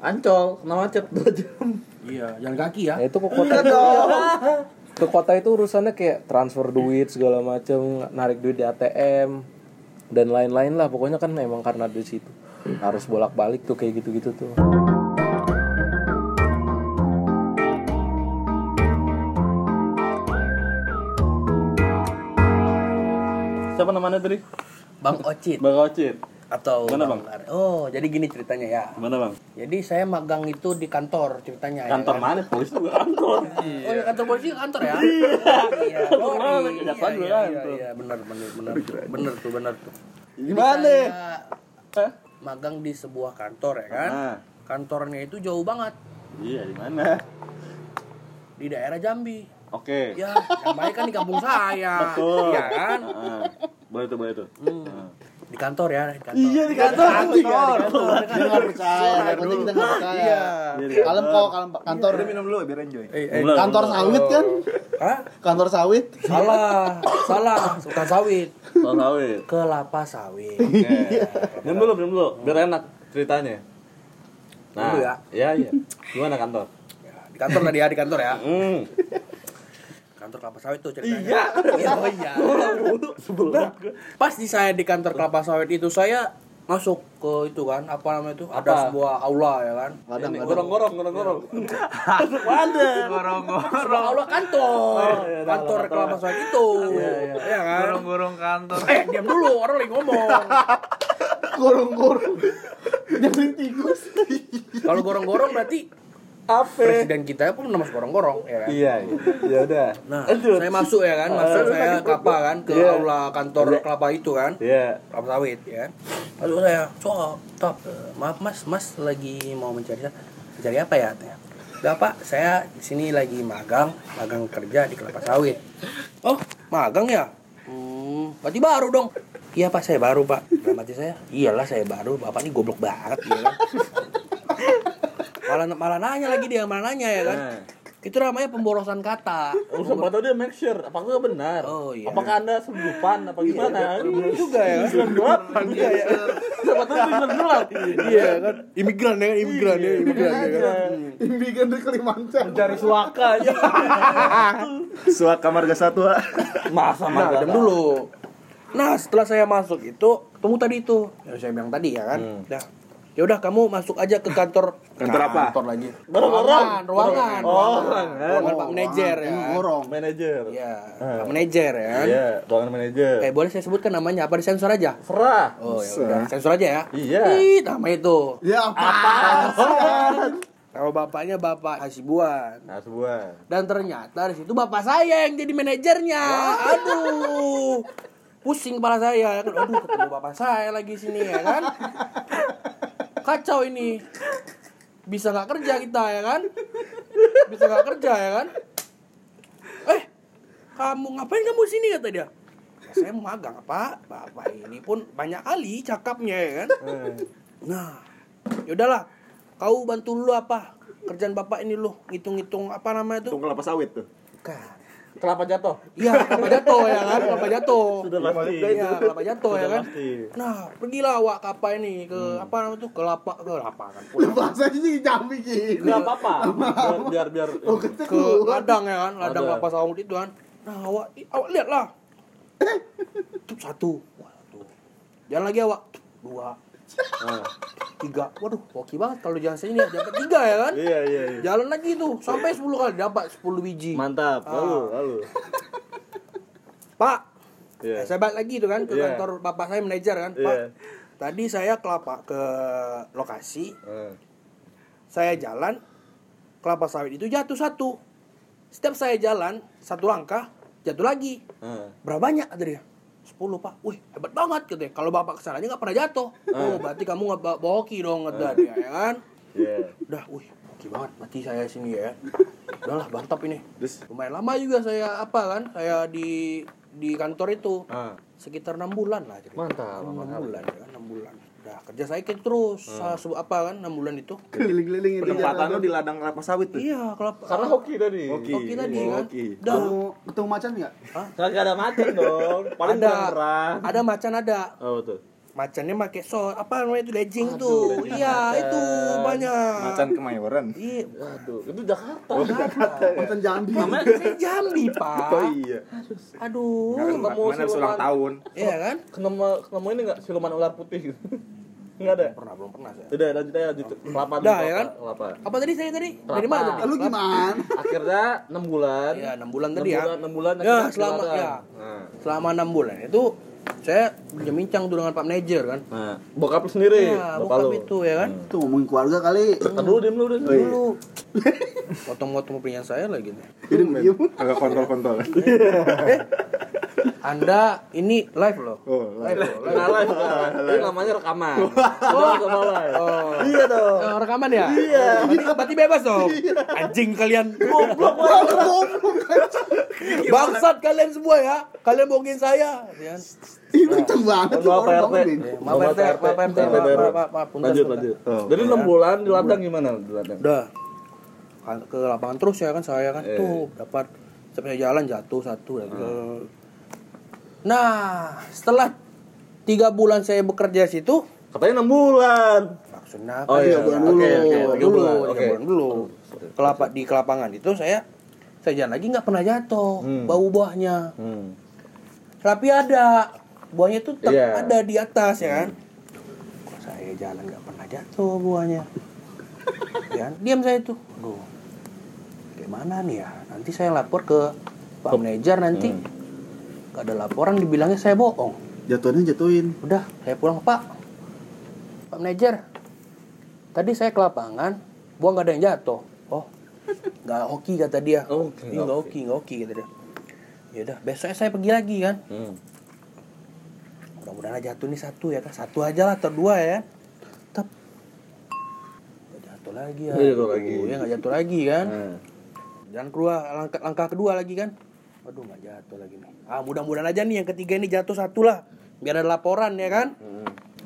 Ancol, kena macet 2 jam. Iya, jalan kaki ya. Nah itu ke kota itu ke kota itu urusannya kayak transfer duit segala macem narik duit di ATM dan lain-lain lah pokoknya kan emang karena di situ harus bolak-balik tuh kayak gitu-gitu tuh Siapa namanya tadi? Bang Ocit Bang Ocit. Atau Mana, Bang? Oh, jadi gini ceritanya ya. Mana bang? Jadi saya magang itu di kantor ceritanya ya. Kantor kan? mana? Polisi juga kantor. <laughs> Oh, ya kantor polisi kantor ya? <laughs> Iya. Kantor sorry. mana? Iya, Kejaksaan juga iya, iya, kantor. iya, benar benar benar. Benar tuh, benar tuh. Gimana? Saya magang di sebuah kantor ya kan? Nah. Kantornya itu jauh banget Iya di mana? di daerah Jambi. Oke. Ya, namanya kan di kampung saya. Betul. Iya kan? Ah, boleh tuh, boleh tuh. Hmm. Ah. Di kantor ya, di kantor. Iya di kantor. Kantor. Dia nggak percaya, yang penting kita nggak percaya. Kalem kok, kalem kantor. Udah minum dulu biar enjoy. Eh, eh. Kantor sawit kan? Hah? Kantor sawit. Salah, salah, bukan sawit. Soal sawit. Kelapa sawit. Minum dulu, minum dulu. Biar enak ceritanya. Nah, Dulu ya. Iya, iya. Gimana kantor? Ya, di kantor tadi ya, di kantor ya. Kantor kelapa sawit tuh ceritanya. Iya. Oh iya. Sebelum Nah, pas di saya di kantor kelapa sawit itu saya masuk ke itu kan apa namanya itu ada sebuah aula ya kan kadang. gorong-gorong, gorong-gorong. <laughs> Mana? sebuah aula kantor Oh, iya, ada kantor aula kelapa kantor. sawit itu Iya, iya. ya kan Gorong-gorong kantor. eh diam dulu orang lagi ngomong <laughs> Gorong-gorong. Jadi tikus. kalau gorong-gorong berarti Apa? presiden kita pun nama gorong-gorong ya kan Iya, iya. Ya udah. Nah, Lanjut. saya masuk ya kan, masuk saya ke apa kan ke Iya. aula kantor kelapa itu kan, Iya. kelapa sawit ya. Lalu saya, "Sob, top, maaf Mas, Mas lagi mau mencari mencari apa ya?" Udah Pak, saya di sini lagi magang, magang kerja di kelapa sawit. Oh, magang ya? Hmm, berarti baru dong. Iya Pak, saya baru Pak. Dalam hati saya, iyalah saya baru, Bapak ini goblok banget ya kan. Malah malah nanya lagi dia, malah nanya ya kan. Nah. Itu namanya pemborosan kata. Oh, siapa tahu dia make sure apakah benar. Oh, iya. Apakah Anda selundupan apa gimana? bener juga ya. Delapan. Iya, iya. Siapa tahu sembilan delapan. Iya kan, imigran ya kan, imigran ya, imigran ya kan. Imbigan dari Kalimantan. Cari suaka aja. <laughs> Suaka marga satwa. Masa Nah, masa. jam dulu. Nah, setelah saya masuk itu, ketemu tadi itu. Yang saya bilang tadi ya kan. Hmm. Nah, ya udah kamu masuk aja ke kantor Kantor apa? Kantor lagi. Ruangan, ruangan. Oh, ruangan, ruangan Pak Manajer ya. kan. Gorong. Manajer. Iya, Pak Manajer ya kan. Iya, ruangan manajer. Eh, boleh saya sebutkan namanya apa disensor aja? Serah. Oh, ya udah, sensor aja ya. Iya. Ih, nama itu. Ya apa? Nama bapaknya Bapak Hasibuan. Nah, sebuah. Dan ternyata di situ bapak saya yang jadi manajernya. Aduh. Pusing kepala saya ya kan. Aduh, ketemu bapak saya lagi sini ya kan. Kacau ini. Bisa nggak kerja kita ya kan? Bisa nggak kerja ya kan? Eh, kamu ngapain kamu sini kata dia? "Ya, saya mau magang pak. Bapak ini pun banyak kali cakapnya ya kan. Nah, yaudahlah. Kau bantu lu apa? Kerjaan bapak ini lu ngitung-ngitung apa namanya tuh? Tunggu kelapa sawit tuh. Bukan. Kelapa jatuh. Iya, kelapa jatuh ya kan, kelapa jatuh. Sudah pasti. Iya, kelapa jatuh ya Sudah kan. pasti. Nah, pergilah awak ke apa ini ke apa namanya tuh? Kelapa ke apa kan? Bahasanya sih jambi gini. Enggak apa-apa. Biar biar, biar Oh, Ke ladang ya kan, ladang kelapa sawit itu kan. Nah, awak awak lihatlah. <laughs> Tuh satu. Jalan lagi awak. Dua. Nah, Tiga. Waduh, hoki banget kalau jalan sini dapat tiga ya kan. Iya, iya, iya. Jalan lagi tuh sampai 10 kali dapat 10 biji. Mantap. Lalu, Ah. lalu. Pak, Iya. Eh, saya balik lagi tuh kan ke Iya. kantor bapak saya manajer kan Iya. pak tadi saya kelapa ke lokasi Eh. saya jalan kelapa sawit itu jatuh satu setiap saya jalan satu langkah jatuh lagi Eh. berapa banyak kata dia 10 pak. Wih hebat banget katanya kalau bapak ke sananya nggak pernah jatuh. Oh berarti kamu nggak bawa hoki dong kata dia ya kan? Iya. udah wih hoki banget. Berarti saya sini ya. Udahlah mantap ini. Lumayan lama juga saya apa kan saya di di kantor itu. Ah. sekitar enam bulan lah jadi. Mantap, enam bulan ya enam bulan udah kerja saya kayak terus se- apa kan enam bulan itu Keliling-keliling itu penempatan lo di ladang kelapa sawit tuh. iya kalau Karena hoki tadi. Hoki. hoki tadi kan Hoki. udah Ketemu ketemu macan nggak? Kagak ada macan dong. Paling ada ada macan ada Oh, betul. macannya pakai so apa namanya itu legging tuh iya itu banyak Macan kemayoran. iya Aduh, itu Jakarta. Macan jambi. Namanya Saya Jambi <laughs> pak Oh iya. aduh ketemu mana ulang siluman. tahun. iya kan Ketemu ketemu ini enggak siluman ular putih gitu. Enggak ada. pernah belum pernah saya Udah lanjut aja lanjut. Kelapa Dah, dulu, ya kan? Kelapa. apa tadi saya tadi dari Kelapa. mana tadi Lu gimana? <laughs> Akhirnya 6 bulan. Iya, 6 bulan 6 tadi ya. bulan, 6 bulan Ya, selama silakan. ya. Nah. Selama 6 bulan itu saya bincang tuh dengan Pak Manajer kan. Nah, bokap lu sendiri. Ya, bokap lu. itu ya kan. Tuh ngomongin keluarga kali. Ntar dulu diem lu udah. Dulu <laughs> potong-potong punya saya lagi nih. Diem diem. Agak kontol-kontol. <laughs> Anda ini live loh. Oh, Live loh. live. Nggak live, nggak live. Ini namanya rekaman. Oh, sama live. Oh. Iya dong. Eh, rekaman ya? Iya. Berarti, berarti bebas dong. Anjing kalian. Bangsat kalian semua ya. Kalian bohongin saya. Ya. Ih, kenceng banget tuh Maaf, orang Pak RT. bangun. Maaf RT, maaf RT, maaf, Lanjut, lanjut. Oh. Jadi 6 bulan di ladang gimana di ladang? Udah. Kan- Ke lapangan terus ya kan saya kan Eh. tuh dapat sampai jalan jatuh satu dan Nah, setelah tiga bulan saya bekerja situ, Katanya 6 bulan. maksudnya Oh, iya. tiga bulan dulu, oke, tiga dulu, bulan, oke. bulan dulu. Kelapa di kelapangan itu saya saya jalan lagi nggak pernah jatuh Hmm. bau buahnya. Hmm. Tapi ada buahnya tuh tetap Iya. ada di atas ya kan. Kok saya jalan nggak pernah jatuh buahnya. ya? Diam saya tuh. Aduh. Gimana nih ya? Nanti saya lapor ke Pak Manajer nanti. Gak ada laporan dibilangnya saya bohong. Jatuhnya jatuhin. Udah, saya pulang Pak. Pak Manajer. Tadi saya ke lapangan, buah nggak ada yang jatuh. Oh, nggak hoki kata dia. Oh, nggak hoki, nggak hoki kata dia. Ya udah, besoknya saya pergi lagi kan. Hmm. Mudah-mudahan aja jatuh nih satu ya kan, satu aja lah atau dua ya. Tetap nggak jatuh lagi ya. Nggak jatuh lagi. Ya nggak jatuh lagi kan. Nah. Jalan kedua, langkah, langkah kedua lagi kan. Aduh nggak jatuh lagi nih. Ah mudah-mudahan aja nih yang ketiga ini jatuh satu lah. Biar ada laporan ya kan.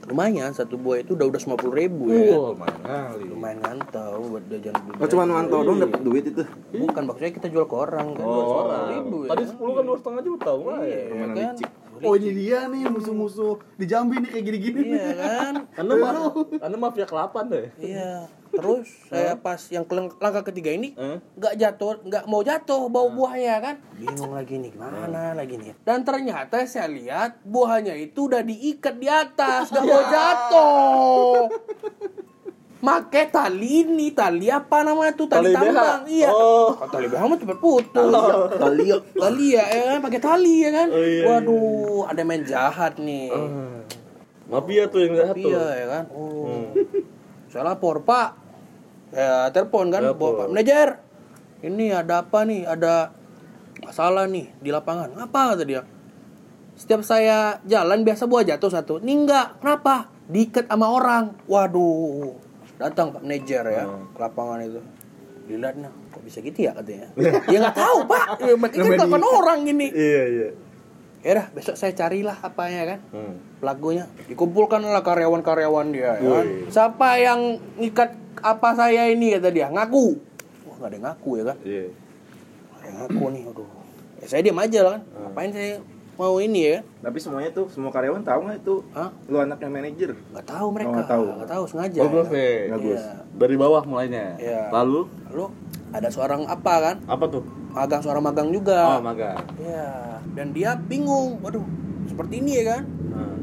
Lumayan satu buah itu udah udah sembilan puluh ribu ya. Wah, lumayan kali. Lumayan ngantau buat jajan beli. Oh cuma mantau dong dapat duit itu. Bukan maksudnya kita jual ke orang kan. Oh, ribu ya. Tadi 10 kan 2,5 juta, lumayan. Iya kan. Oh ini dia nih musuh-musuh di Jambi nih kayak gini-gini. Iya kan. Anda mah, Anda mafia kelapan deh. Iya. Terus saya pas yang ke- langkah ketiga ini nggak jatuh, nggak mau jatuh bau buahnya kan. Bingung lagi nih gimana lagi nih. Dan ternyata saya lihat buahnya itu udah diikat di atas, <laughs> nggak mau jatuh. <laughs> Make tali ini, tali apa namanya tuh? Tali, Tali BH? tambang. Iya. Oh. Oh, tali BH mah cepet putus. Tali ya. Tali ya, ya kan pakai tali ya kan. Oh, iya, Waduh, ada main jahat nih. Mafia tuh yang satu. Iya ya kan. Oh. Saya lapor Pak. Ya telepon kan, bawa Pak manajer. Ini ada apa nih? Ada masalah nih di lapangan. Apa kata dia? Setiap saya jalan biasa buah jatuh satu. Ini enggak. Kenapa? Diikat sama orang. Waduh. Datang Pak manajer ya ke lapangan itu. Dilihat nah, kok bisa gitu ya katanya. ya nggak tahu Pak. <laughs> Ya, berarti kan kelakuan orang ini. Iya, iya. Ya udah, besok saya carilah apanya kan Hmm. pelakunya dikumpulkan lah karyawan-karyawan dia ya kan? siapa yang ngikat apa saya ini kata dia ngaku wah nggak ada yang ngaku ya kan Iya. Ada yang ngaku nih aduh ya saya diam aja lah kan ngapain saya mau ini ya Tapi semuanya tuh semua karyawan tahu nggak itu Hah? lu anaknya manajer? nggak tahu mereka nggak tahu. nggak tahu sengaja Oh, belum ya sih. Bagus. Iya. Dari bawah mulainya. Iya. Lalu lalu ada seorang apa kan apa tuh? magang seorang magang Oh, juga magang. ya dan dia bingung waduh seperti ini ya kan Nah.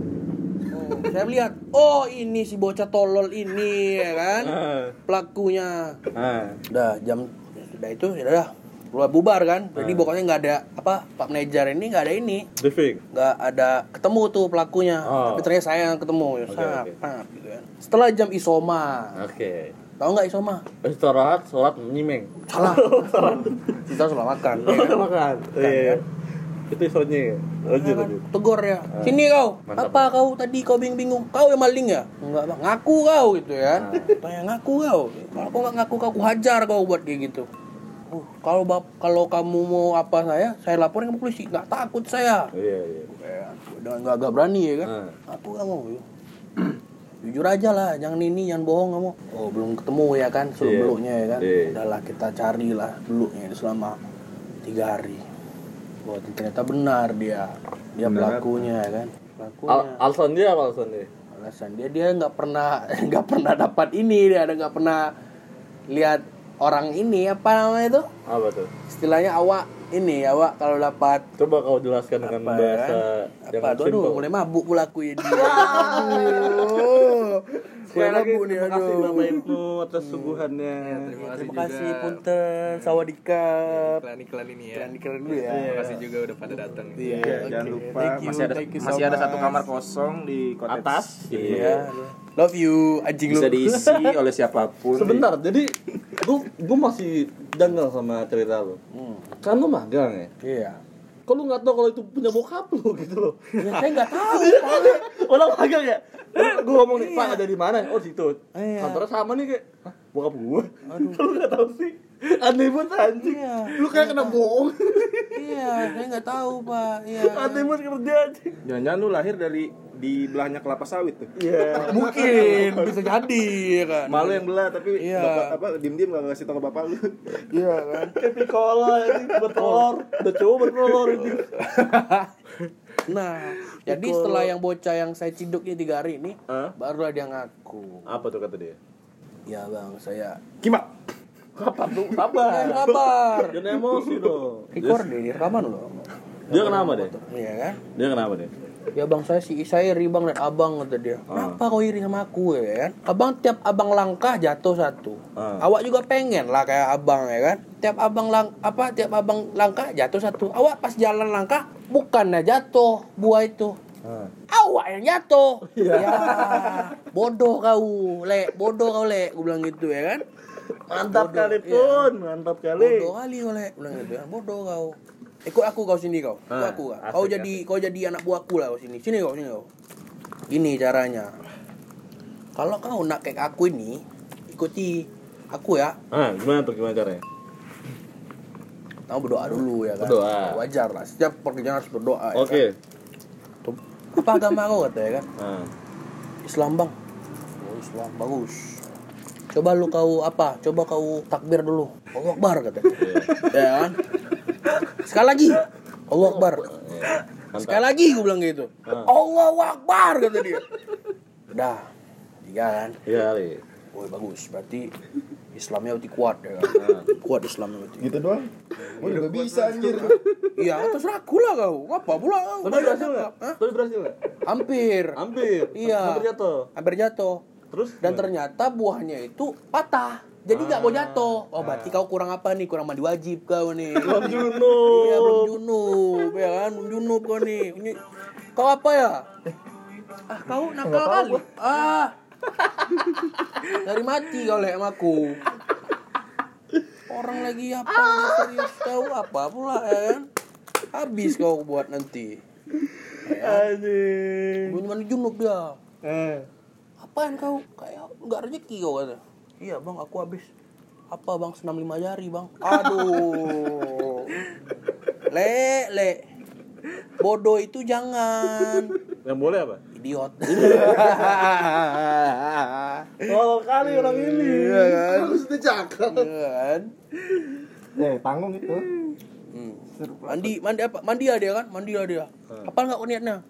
Oh, saya lihat oh ini si bocah tolol ini ya kan Ah. pelakunya Ah. udah jam udah itu ya udah bubar kan jadi pokoknya nggak ada apa pak manajer ini nggak ada ini Briefing. nggak ada ketemu tuh pelakunya Oh. tapi ternyata saya yang ketemu ya Oke, sap, oke. sap, gitu kan. setelah jam isoma Oke. tahu nggak isoma Istirahat, sholat, nyimeng. salah <laughs> kita sudah makan ya kan? Makan. Iya. Itu isonya. Lanjut, lanjut. tegur ya sini kau Mantap. apa kau tadi kau bingung-bingung kau yang maling ya enggak bang ngaku kau gitu ya tanya ngaku kau kalau kau nggak ngaku kau aku hajar kau buat kayak gitu uh, kalau bap kalau kamu mau apa saya saya laporin ke polisi nggak takut saya Iya, iya. ya, dengan nggak agak berani ya kan Hmm. aku kamu <clears throat> jujur aja lah jangan ini jangan bohong kamu oh belum ketemu ya kan suruh Iya. beluknya ya kan Iya. udahlah kita carilah beluknya selama tiga hari Wah ternyata benar dia dia Benar. pelakunya ya kan pelakunya Al alasan dia apa alasan dia? alasan dia dia nggak pernah <laughs> nggak pernah dapat ini dia ada nggak pernah lihat orang ini apa namanya itu? Apa tuh? istilahnya awak ini awak kalau dapat Coba kau jelaskan dengan apa bahasa kan? yang apa? Aduh, aduh mulai mabuk pula aku ya <laughs> dia aduh Sekali lagi nih terima kasih aduh Bapak Ibnu atas suguhannya. Terima kasih, terima kasih juga punten sawadika iklan-iklan ini ya. iklan dulu ya Terima kasih juga udah pada datang. Iya, Iya, oke. jangan lupa Thank you, masih ada thank you so masih ada satu kamar kosong di kota Atas. Iya. Love you, anjing lu. Bisa diisi <laughs> oleh siapa pun. Sebentar, jadi gua gua masih janggal sama cerita lu. Hmm. Kan lu magang ya? Iya. Kok kok lu nggak tahu kalau itu punya bokap lu gitu loh. Ya saya nggak tahu. <laughs> Pak. orang magang ya? Gue ngomong nih pak ada di mana? Oh situ. Iya. kantornya sama nih kayak bokap gue <laughs> lu nggak tahu sih aneh banget anjing Iya. Lu kayak kena bohong. Iya, saya nggak tahu pak. Iya. aneh banget kerja anjing Jangan-jangan lu lahir dari di belahnya kelapa sawit tuh. iya Mungkin <laughs> bisa jadi ya kan. Malu yang belah tapi Iya. bapak apa diem-diem gak ngasih tau ke bapak lu. Iya kan. kayak pikola anjing bertelur udah cowok bertelur anjing <laughs> Nah, jadi setelah yang bocah yang saya ciduknya tiga hari ini, Hah? barulah dia ngaku. apa tuh kata dia Ya bang, saya Kimak. Apa tuh sabar kabar. jangan emosi dong Record deh, di rekaman loh. dia kenapa deh Iya kan? dia kenapa deh Ya bang saya si saya iri bang dan abang kata dia. Kenapa kau iri sama aku ya kan? Abang tiap abang langkah jatuh satu. Ah. Awak juga pengen lah kayak abang ya kan? Tiap abang lang apa tiap abang langkah jatuh satu. Awak pas jalan langkah bukannya jatuh buah itu. Awak yang jatuh. Ya. Bodoh kau, Le. Bodoh kau, Le. Gue bilang gitu ya kan? Mantap Bodoh, kali iya. pun mantap kali Bodoh kali kau, Le. Bilang ya. Bodoh kau. Ikut aku kau sini kau. Ikut Ah, aku kau. asik, Kau jadi kau jadi anak buahku lah kau sini. Sini kau, sini kau. Ini caranya. Kalau kau nak kayak aku ini, ikuti aku ya. ah gimana tuh gimana caranya Kamu berdoa dulu ya kan. Berdoa. Wajar lah. Setiap pekerjaan harus berdoa. ya oke kan? Tuh. Apa agama kau kata ya kan? ah Islam bang. Oh Islam bagus. Coba lu kau apa? Coba kau takbir dulu. Allah Akbar kata. ya kan? Sekali lagi. Allah Akbar. Sekali lagi gue bilang gitu. Allah Akbar kata dia. Udah. Tiga kan. iya kali Woi bagus. Berarti Islamnya berarti kuat ya kan. kuat Islamnya berarti. Gitu doang. Gua juga bisa anjir. Iya, terserah aku lah kau. Apa pula kau? tapi berhasil nggak Hah? tapi berhasil nggak Hampir. hampir Iya. hampir jatuh Hampir jatuh. Terus Dan ternyata buahnya itu patah. Jadi nggak mau jatuh. Oh berarti kau kurang apa nih? Kurang mandi wajib kau nih. <laughs> belum junub Iya belum junub ya kan? Belum junub kau nih. Ini kau apa ya? Ah kau nakal kali. Ah. Dari mati kau lek sama aku. Orang lagi apa lagi serius tahu apa pula ya kan? Habis kau buat nanti. anjing Belum mandi junub dia. eh Apaan kau? Kayak nggak rezeki kau kata. Iya bang, aku habis. Apa bang? Senam lima jari bang. Aduh. Le, le. Bodoh itu jangan. yang boleh apa Idiot. oh kali orang ini Iya kan? Harus dicakap. Iya kan? Eh, tanggung itu. Hmm. Mandi, mandi apa? Mandi lah dia kan? Mandi lah dia. Apa nggak kau niatnya?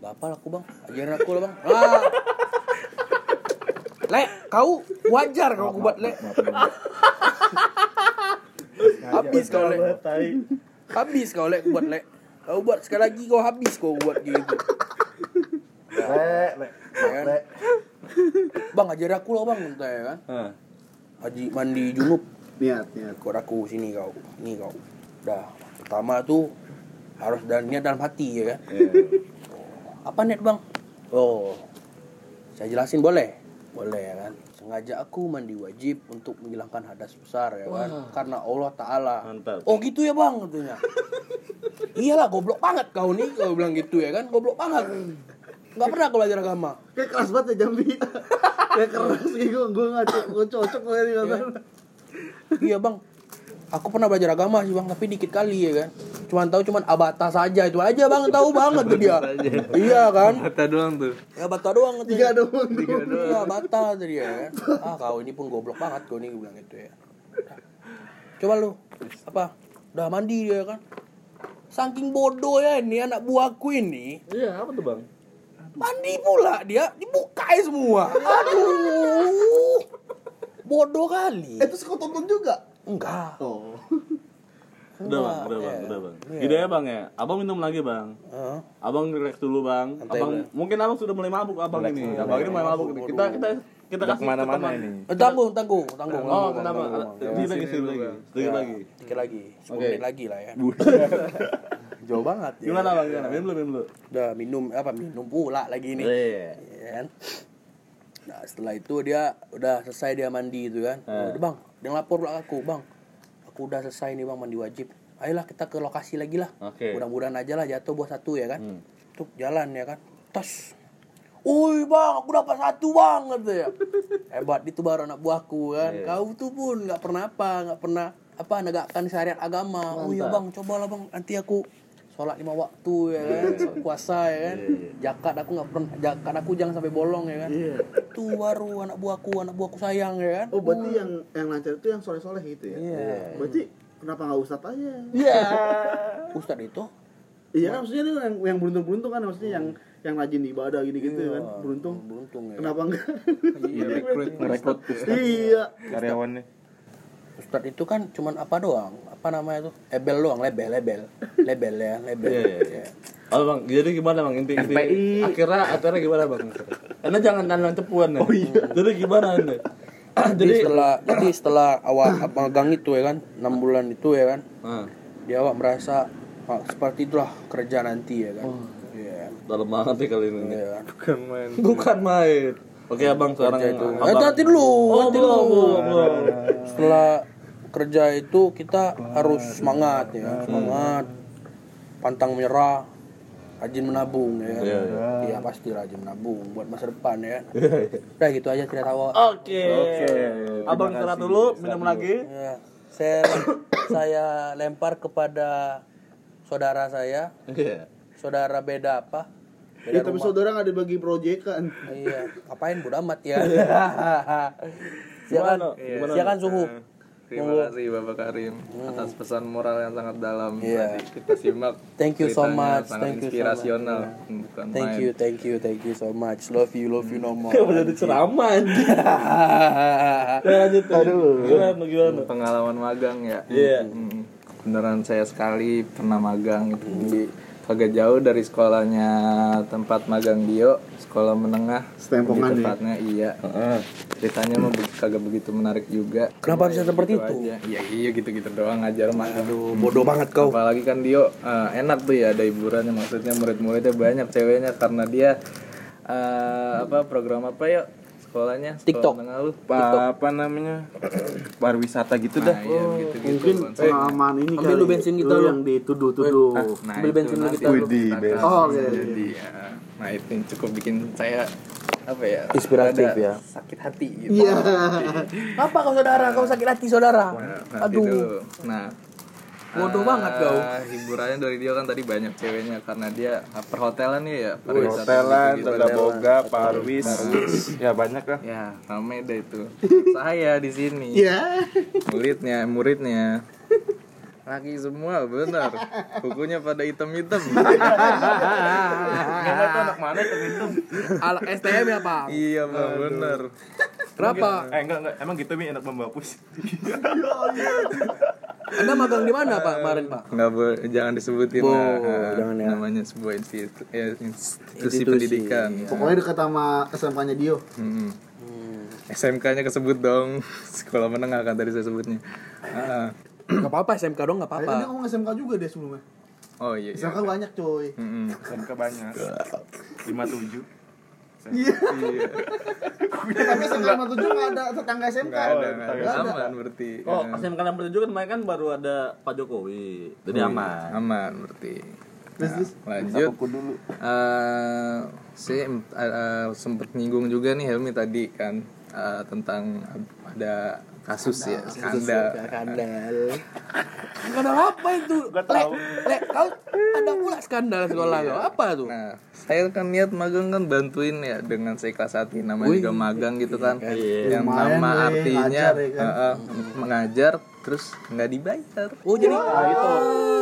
Gak apa aku bang, ajarin aku lah bang. Ah. Le, kau wajar kalau aku buat <laughs> le. Habis kau le. tai Habis kau lek buat lek. Kau buat sekali lagi kau habis kau buat gitu. Le, le. Ya kan? Bang ajar aku lah bang entah ya kan. Haji mandi junub. Niat, niat. Ikut aku sini kau. Ini kau. Dah. Pertama tuh harus dan niat dalam hati ya kan. Apa niat bang? Oh. Saya jelasin boleh? Boleh ya kan. Sengaja aku mandi wajib untuk menghilangkan hadas besar ya kan. Karena Allah Ta'ala. Mantap. Oh gitu ya bang katanya. <laughs> Iyalah goblok banget kau nih kau bilang gitu ya kan. Goblok banget. Gak pernah kau belajar agama. Kayak keras banget ya Jambi. <laughs> Kayak keras gitu. Gue nggak gue cocok kata. Iya bang. Aku pernah belajar agama sih bang, tapi dikit kali ya kan. Cuman tahu cuman abata saja itu aja bang, tahu banget tuh dia. iya kan? Kata doang tuh. Ya bata doang katanya. Tiga doang. Iya bata tadi ya kan. Ah kau ini pun goblok banget kau ini gue bilang gitu ya. Coba lu apa? Udah mandi dia kan. Saking bodoh ya ini anak buahku ini. iya apa tuh bang Mandi pula dia dibukai semua. Aduh. Bodoh kali. Eh terus kau tonton juga? Enggak. Oh. udah bang udah bang Iya. udah bang Iya. gini ya bang ya abang minum lagi bang Heeh. abang relax dulu bang Santai, abang Bang. mungkin abang sudah mulai mabuk abang Relax ini dulu, abang ini mulai mabuk ini kita kita kita Udah kasih ke mana-mana teman. ini. Eh, tanggung, tanggung, tanggung. oh tanggung, kenapa sedikit lagi sedikit lagi Bang. sedikit Ya, lagi Dikit lagi, 10 Oke. menit lagi lah ya. <laughs> Jauh banget. ya. gimana bang gimana minum dulu minum dulu Udah minum apa minum pula lagi ini. Iya. Ya kan? Nah, setelah itu dia udah selesai dia mandi itu kan. Eh. Udah, Bang, dia lapor ke aku, Bang. Aku udah selesai nih Bang mandi wajib. ayolah kita ke lokasi lagi lah Oke. mudah-mudahan aja lah jatuh buah satu ya kan tuh jalan ya kan tos Woi bang, aku dapat satu bang gitu ya. <laughs> Hebat itu baru anak buahku kan. Kau tuh pun nggak pernah apa, nggak pernah apa negakkan syariat agama. Oh iya bang, cobalah bang. Nanti aku sholat lima waktu ya kan, puasa ya kan. Jakat aku nggak pernah, jakat aku jangan sampai bolong ya kan. Itu baru anak buahku, anak buahku sayang ya kan. Oh berarti yang yang lancar itu yang soleh-soleh gitu ya? Iya. Berarti kenapa nggak ustadz aja? Iya. Ustadz itu Iya kan maksudnya itu yang yang beruntung-beruntung kan maksudnya yang yang rajin ibadah gini-gitu kan beruntung. beruntung ya. Kenapa enggak? Iya, rekrut <laughs> iya. karyawannya Ustadz itu kan cuman apa doang? Apa namanya tuh? Ebel doang, label, label. Label ya, label. Iya, iya, iya. Oh bang, jadi gimana bang inti inti akhirnya akhirnya gimana bang? Anda jangan nanya cepuan ya. Oh iya. Jadi gimana anda? Jadi setelah jadi setelah awal magang itu ya kan, 6 bulan itu ya kan, Nah, dia awak merasa ah, seperti itulah kerja nanti ya kan. Iya. dalam banget nih kali ini. Iya kan. bukan main Bukan main. Oke abang sekarang itu. abang- Eh, nanti dulu, Oh nanti dulu. Setelah kerja itu kita harus semangat ya, semangat, pantang menyerah, rajin menabung ya. Iya, Iya pasti rajin menabung buat masa depan ya. <laughs> Udah gitu aja cerita awal. Oke. Abang istirahat dulu, minum lagi. Ya, saya saya lempar kepada saudara saya. Iya. Saudara beda apa? Ya, Beda tapi rumah. saudara nggak dibagi proyek kan? Iya, ngapain bodo amat ya. silakan, Gimana? silakan suhu. Terima kasih Bapak Karim atas pesan moral yang sangat dalam Iya. tadi kita simak. <laughs> Thank you so much, Sangat thank you so inspirasional. Bukan Thank main. you, thank you, thank you so much. Love you, love you no more. <laughs> Udah diceramah <laughs> anjing. Ya, lanjut. Aduh. Gimana gimana? Pengalaman magang ya. Iya. Hmm. Beneran saya sekali pernah magang itu di agak jauh dari sekolahnya tempat magang Dio, sekolah menengah. Setempongan Lebih ya? iya. Ceritanya mah be- kagak begitu menarik juga. Kenapa bisa seperti Gitu itu? aja. Iya iya gitu-gitu doang ngajar mah. Aduh, bodoh banget kau. Apalagi kan Dio eh, enak tuh ya ada hiburannya maksudnya murid-muridnya banyak ceweknya karena dia eh, apa program apa ya sekolahnya sekolah TikTok. lu. apa, apa namanya pariwisata gitu Nah, dah iya gitu-gitu. Mungkin konsep. pengalaman ini ambil kali. lu bensin kita, Lu yang dituduh-tuduh. Nah, ambil itu bensin lu. Akan Oh, oke. jadi ya. Nah itu yang cukup bikin saya apa ya Inspiratif ya. sakit hati gitu. Iya. Apa kau saudara? Kau sakit hati saudara? Nah, Aduh. dulu. Nah, Bodoh banget kau. Hiburannya dari dia kan tadi banyak ceweknya karena dia perhotelan nih ya. pariwisata hotelan gitu-gitu. tenda boga parwis ya banyak lah Ya, rame deh itu. <laughs> Saya di sini. Iya. Muridnya, muridnya. Laki semua benar. Bukunya pada hitam-hitam. Enggak tahu anak mana itu Anak STM ya pak? iya, Bang, benar. Kenapa? eh enggak enggak emang gitu mi enak membapus <laughs> Anda magang di mana pak kemarin pak? Nggak boleh, jangan disebutin Bo, lah. Nah, jangan ya. Namanya sebuah institusi, ya, institusi, Institusi, pendidikan. Pokoknya dekat sama SMK-nya Dio. Hmm. SMK-nya kesebut dong. <laughs> Sekolah menengah kan tadi saya sebutnya. Ah. Gak apa-apa SMK dong gak Tadi apa-apa. dia ngomong SMK juga deh sebelumnya. Oh iya. iya. SMK banyak coy. Mm-mm. SMK banyak 57 Iya. Tapi SMK 57 nggak ada tetangga SMK. Nggak ada, nggak ada. Nggak ada. Aman berarti. Oh, Eh, SMK bertujuh kan kemarin kan baru ada Pak Jokowi. Jadi aman. Aman berarti. Nah, lanjut. Eh, saya eh, sempat nyinggung juga nih Helmi tadi kan eh, tentang ada kasus ya skandal. Skandal. Skandal apa itu? Gak tahu. Le, kau ada pula skandal sekolah kau. Apa tuh? Nah, saya kan niat magang kan bantuin ya dengan seikhlas hati namanya juga magang gitu kan. Yang Lumayan, nama artinya ngajar ya kan. mengajar terus nggak dibayar. Oh jadi itu.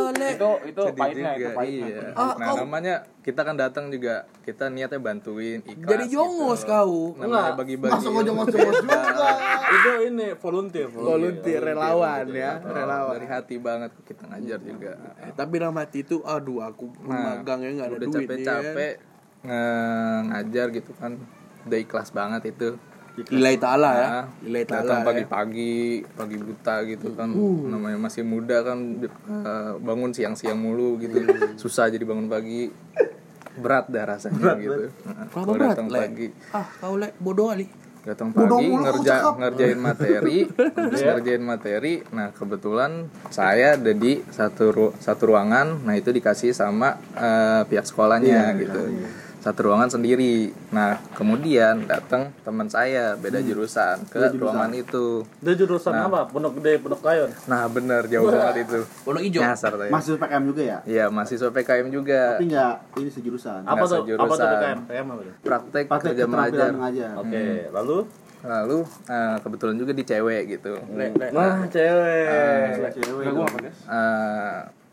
Le. itu itu Sedih pahitnya itu pahitnya iya. Ah, nah, kau- namanya kita kan datang juga kita niatnya bantuin ikhlas. Jadi jongos gitu. kau. Namanya bagi-bagi. Masa kau jongos-jongos juga. Itu ini volunteer, Volunteer relawan ya, Oh, relawan. Dari hati banget kita ngajar juga. Eh, tapi dalam hati itu aduh aku Nah, magangnya nggak ada udah duit nih, capek-capek nge- ngajar gitu kan. Udah ikhlas banget itu. Kan. Lillahi ta'ala ya. Lillahi ta'ala. datang ya. pagi-pagi, pagi buta gitu kan. Namanya masih muda kan eh, bangun siang-siang mulu gitu. Susah jadi bangun pagi. Berat dah rasanya gitu. Nah, Kenapa kalau berat, datang pagi. Ah, kau le bodoh kali. datang pagi ngerja ngerjain materi <laughs> ngerjain materi nah kebetulan saya ada di satu ru- satu ruangan nah itu dikasih sama eh, pihak sekolahnya gitu satu ruangan sendiri nah kemudian datang teman saya beda jurusan ke ruangan itu Dia jurusan apa? Pondok Gede, Pondok Kayon. nah bener jauh banget itu Pondok hijau. nyasar Masih PKM juga ya? Iya mahasiswa PKM juga Tapi enggak ini sejurusan. Apa tuh? Apa tuh sejurusan. PKM? PKM apa tuh? praktek, Praktek kerja mengajar mengajar. Oke, lalu lalu eh, kebetulan juga di cewek gitu Nah, cewek. Cewek. Nggak, gua dong.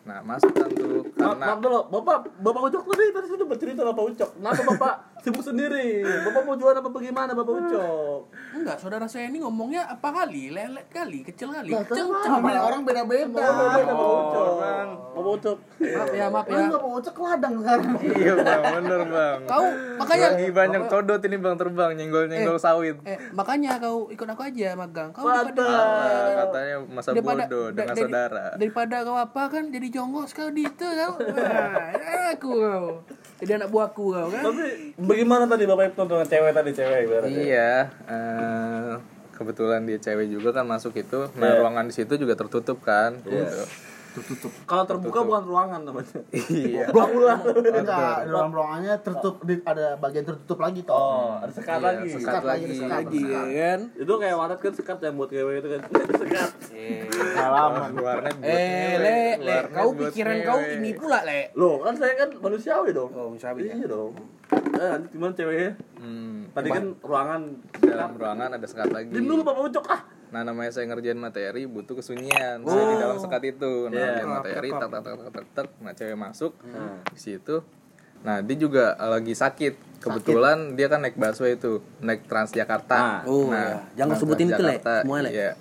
Nah masuk kan tuh Maaf, karena maaf dulu, Bapak, Bapak Ucok tadi tadi sudah bercerita Bapak Ucok. Kenapa Bapak sibuk sendiri? Bapak mau jualan apa bagaimana Bapak Ucok? Enggak, saudara saya ini ngomongnya apa kali? Lelet kali, kecil kali. Terus kenceng. namanya orang beda-beda. Bapak Ucok. Bapak Ucok. Maaf ya, maaf ya. enggak mau ucek ladang sekarang. <laughs> iya bang bener bang Kau makanya lagi banyak codot ini bang terbang nyenggol nyenggol sawit eh makanya kau ikut aku aja magang. Kau daripada Ah, katanya masa bodoh dengan saudara Daripada kau apa kan jadi jongos kau di itu kau. Wah, <laughs> aku kau. Jadi anak buahku kau kan. Tapi bagaimana tadi Bapak itu dengan cewek tadi cewek ibaratnya? iya eh, kebetulan dia cewek juga kan masuk itu nah Iya. ruangan di situ juga tertutup kan gitu Kalau terbuka bukan ruangan namanya. iya Aula. Enggak, di dalam ruangannya tertutup di- ada bagian tertutup lagi toh. Oh, ada sekat Iya, lagi. sekat Sekat lagi, lagi. sekat Lagi ya kan. Itu kayak warat kan sekat yang buat cewek itu kan. <laughs> sekat. Pengalaman. luarnya buat Eh, le, le, kau pikiran kau ini pula, le. Loh, kan saya kan manusiawi dong. Oh, manusiawi, ya. Iya dong. Eh, nanti gimana ceweknya? hmm, Tadi kan ruangan dalam ruangan ada sekat lagi dulu Bapak Ucok ah. Nah namanya saya ngerjain materi butuh kesunyian. Saya di dalam sekat itu. Nah Iya. ngerjain materi tak tak tak tak tak tak Nah cewek masuk Hmm. di situ. Nah dia juga lagi sakit. Kebetulan dia kan naik busway itu Naik Transjakarta. Oh, nah, iya. Jangan sebutin itu. Transjakarta, Semua, Le. Iya.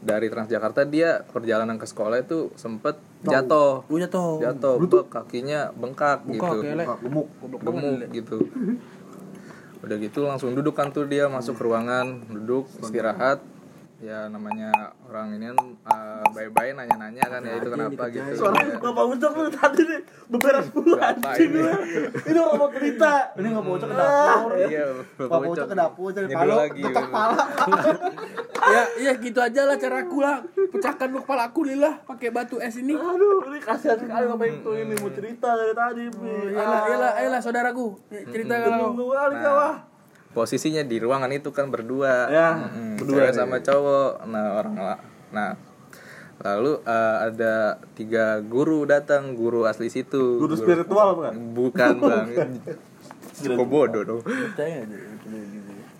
Dari Transjakarta dia perjalanan ke sekolah itu sempet jatuh. Lu jatuh. jatuh bek, kakinya bengkak, Bengkak, gitu. ya, Le. Gemuk. gemuk gitu <laughs> udah gitu langsung duduk kan tuh dia masuk ke ruangan duduk istirahat ya namanya orang ini kan uh, bye-bye nanya-nanya kan ya itu kenapa gitu Suara Ya. Bapak Ucok tuh tadi nih beberes Berapa anjing. ini? Ini orang mau cerita. Ini enggak mau ucek ke dapur. iya Bapak ucek ke dapur Nyedul palu, gitu. pala. <laughs> ya, ya gitu aja lah caraku lah. Pecahkan lu kepala aku lillah pakai batu es ini. Aduh, ini kasihan sekali Bapak itu ini mau cerita dari tadi. Bi. Iyalah, iyalah, iyalah saudaraku. Cerita kalau Tunggu kali kau ah. Posisinya di ruangan itu kan berdua. Ya, Mm, berdua sama cowok. Nah orang nah. Lalu uh, ada tiga guru datang guru asli situ. Guru spiritual bukan? bukan bang. <laughs> Kok bodoh dong.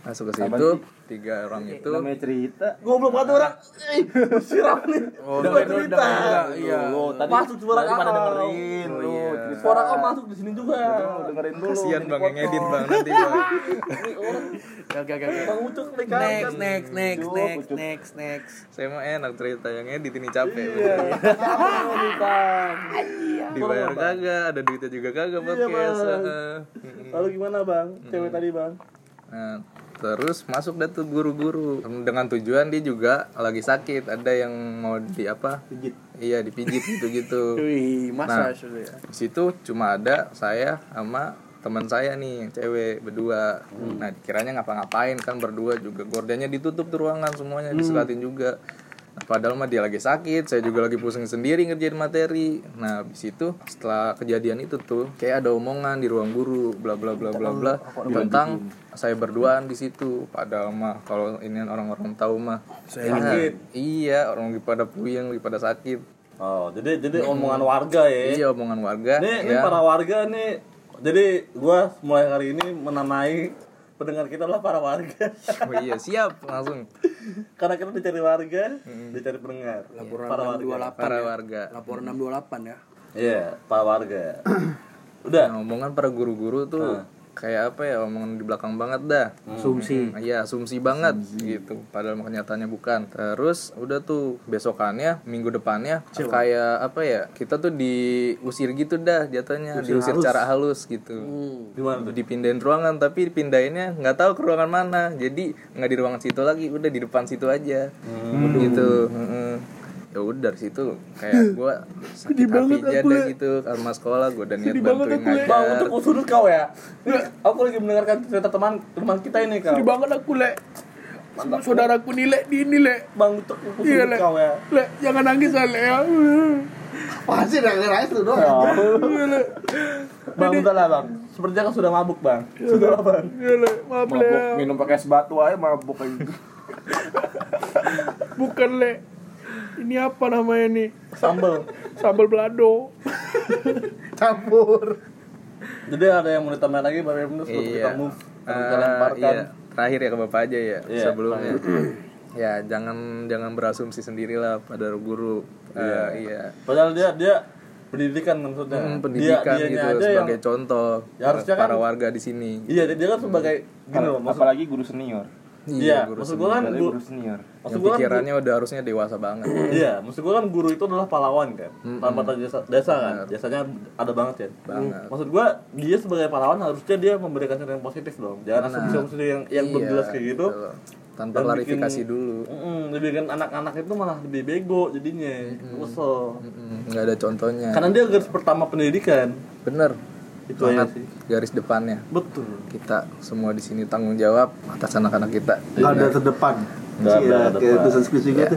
Masuk ke situ tiga orang itu cerita. Goblok banget orang. Eh, siram nih. Oh, dengerin, cerita. iya. Tadi masuk suara kau. pada dengerin Oh, lu. iya. Suara kau masuk di sini juga. dengerin dulu. kasihan bang yang ngedit bang nanti bang Ini orang Oke, oke, oke. Bang Ucok nih kan. Next, next, next, next, next, next. saya mah enak cerita yang ngedit ini capek Iya. Dibayar kagak ada duitnya juga kagak podcast. Mm-mm. Lalu gimana bang? Cewek tadi bang? Nah, terus masuk dah tuh guru-guru. Dengan tujuan dia juga lagi sakit. Ada yang mau di apa? Pijit. iya dipijit gitu-gitu. <laughs> Wih, masa Nah. ya. di situ cuma ada saya sama teman saya nih cewek berdua. Nah kiranya ngapa-ngapain kan berdua juga. Gordennya ditutup tuh ruangan semuanya disekatin juga. nah, padahal mah dia lagi sakit saya juga lagi pusing sendiri ngerjain materi nah habis itu setelah kejadian itu tuh kayak ada omongan di ruang guru bla bla bla bla bla tentang saya berduaan di situ padahal mah kalau ini orang-orang tahu mah ya, sakit. iya orang lagi pada puyeng lagi pada sakit Oh, jadi jadi omongan warga ya. iya omongan warga Nih, ini ya. para warga nih. Jadi gua mulai hari ini menamai pendengar kita lah para warga. <laughs> Oh iya siap langsung Karena kita dicari warga, dicari pendengar. Laporan para warga. 628 para ya. warga. Laporan 628 ya. Iya, para warga. Udah. Nah, omongan para guru-guru tuh kayak apa ya omongan di belakang banget dah. Asumsi. Iya asumsi banget gitu. Padahal mah kenyataannya bukan. Terus udah tuh besokannya minggu depannya kayak apa ya kita tuh diusir gitu dah jatuhnya diusir secara halus gitu. Gimana tuh? Dipindahin ruangan tapi pindahinnya nggak tahu ke ruangan mana. Jadi nggak di ruangan situ lagi, udah di depan situ aja. Gitu. Heeh. Ya udah dari situ kayak gue sakit hati aja gitu karena sekolah gue udah niat bantuin Bang, ngajar untuk sudut kau ya. Aku lagi mendengarkan cerita teman teman kita ini kau. Sedih banget aku le. Saudaraku nih le di ini le. Bang, untuk sudut Iya kau ya. Le, jangan nangis lah le ya. Pasti nangis nangis tuh doang. Iya le. Bang, udah lah bang. Sepertinya kau sudah mabuk bang. Sudah lah bang. Iya le, maaf le. Mabuk minum pakai es batu aja mabuk gitu. Bukan le. Ini apa namanya nih? Sambel. Sambal belado. Campur. Jadi ada yang mau ditambahin lagi Bang Ibnu sebelum iya kita move sebelum kita lemparkan. iya. terakhir ya ke bapak aja ya Iya, sebelumnya ya jangan jangan berasumsi sendirilah pada guru Eh, iya Padahal dia dia pendidikan maksudnya. Hmm, pendidikan dia, gitu aja sebagai yang contoh Ya, harusnya para kan- warga di sini Iya, dia, dia kan sebagai gini loh, maksud, Apalagi guru senior. Iya, guru maksud gua kan guru, guru senior. maksud yang gua kan pikirannya udah harusnya dewasa banget Iya, maksud gua kan guru itu adalah pahlawan kan. Tanpa jasa, desa kan. Jasanya ada banget ya. Banget. Maksud gua dia sebagai pahlawan harusnya dia memberikan contoh yang positif dong. Jangan asumsi-asumsi yang yang belum Iya, jelas kayak gitu. betul. tanpa Dan klarifikasi bikin- dulu Mm-mm, dibikin anak-anak itu malah lebih bego jadinya. Kesel. Mm, nggak ada contohnya Karena dia garis pertama pendidikan. bener Itu aja sih. garis depannya Betul. kita semua di sini tanggung jawab atas anak-anak kita Ada terdepan. Nggak ada Iya, kayak depan. tulisan skripsi gitu.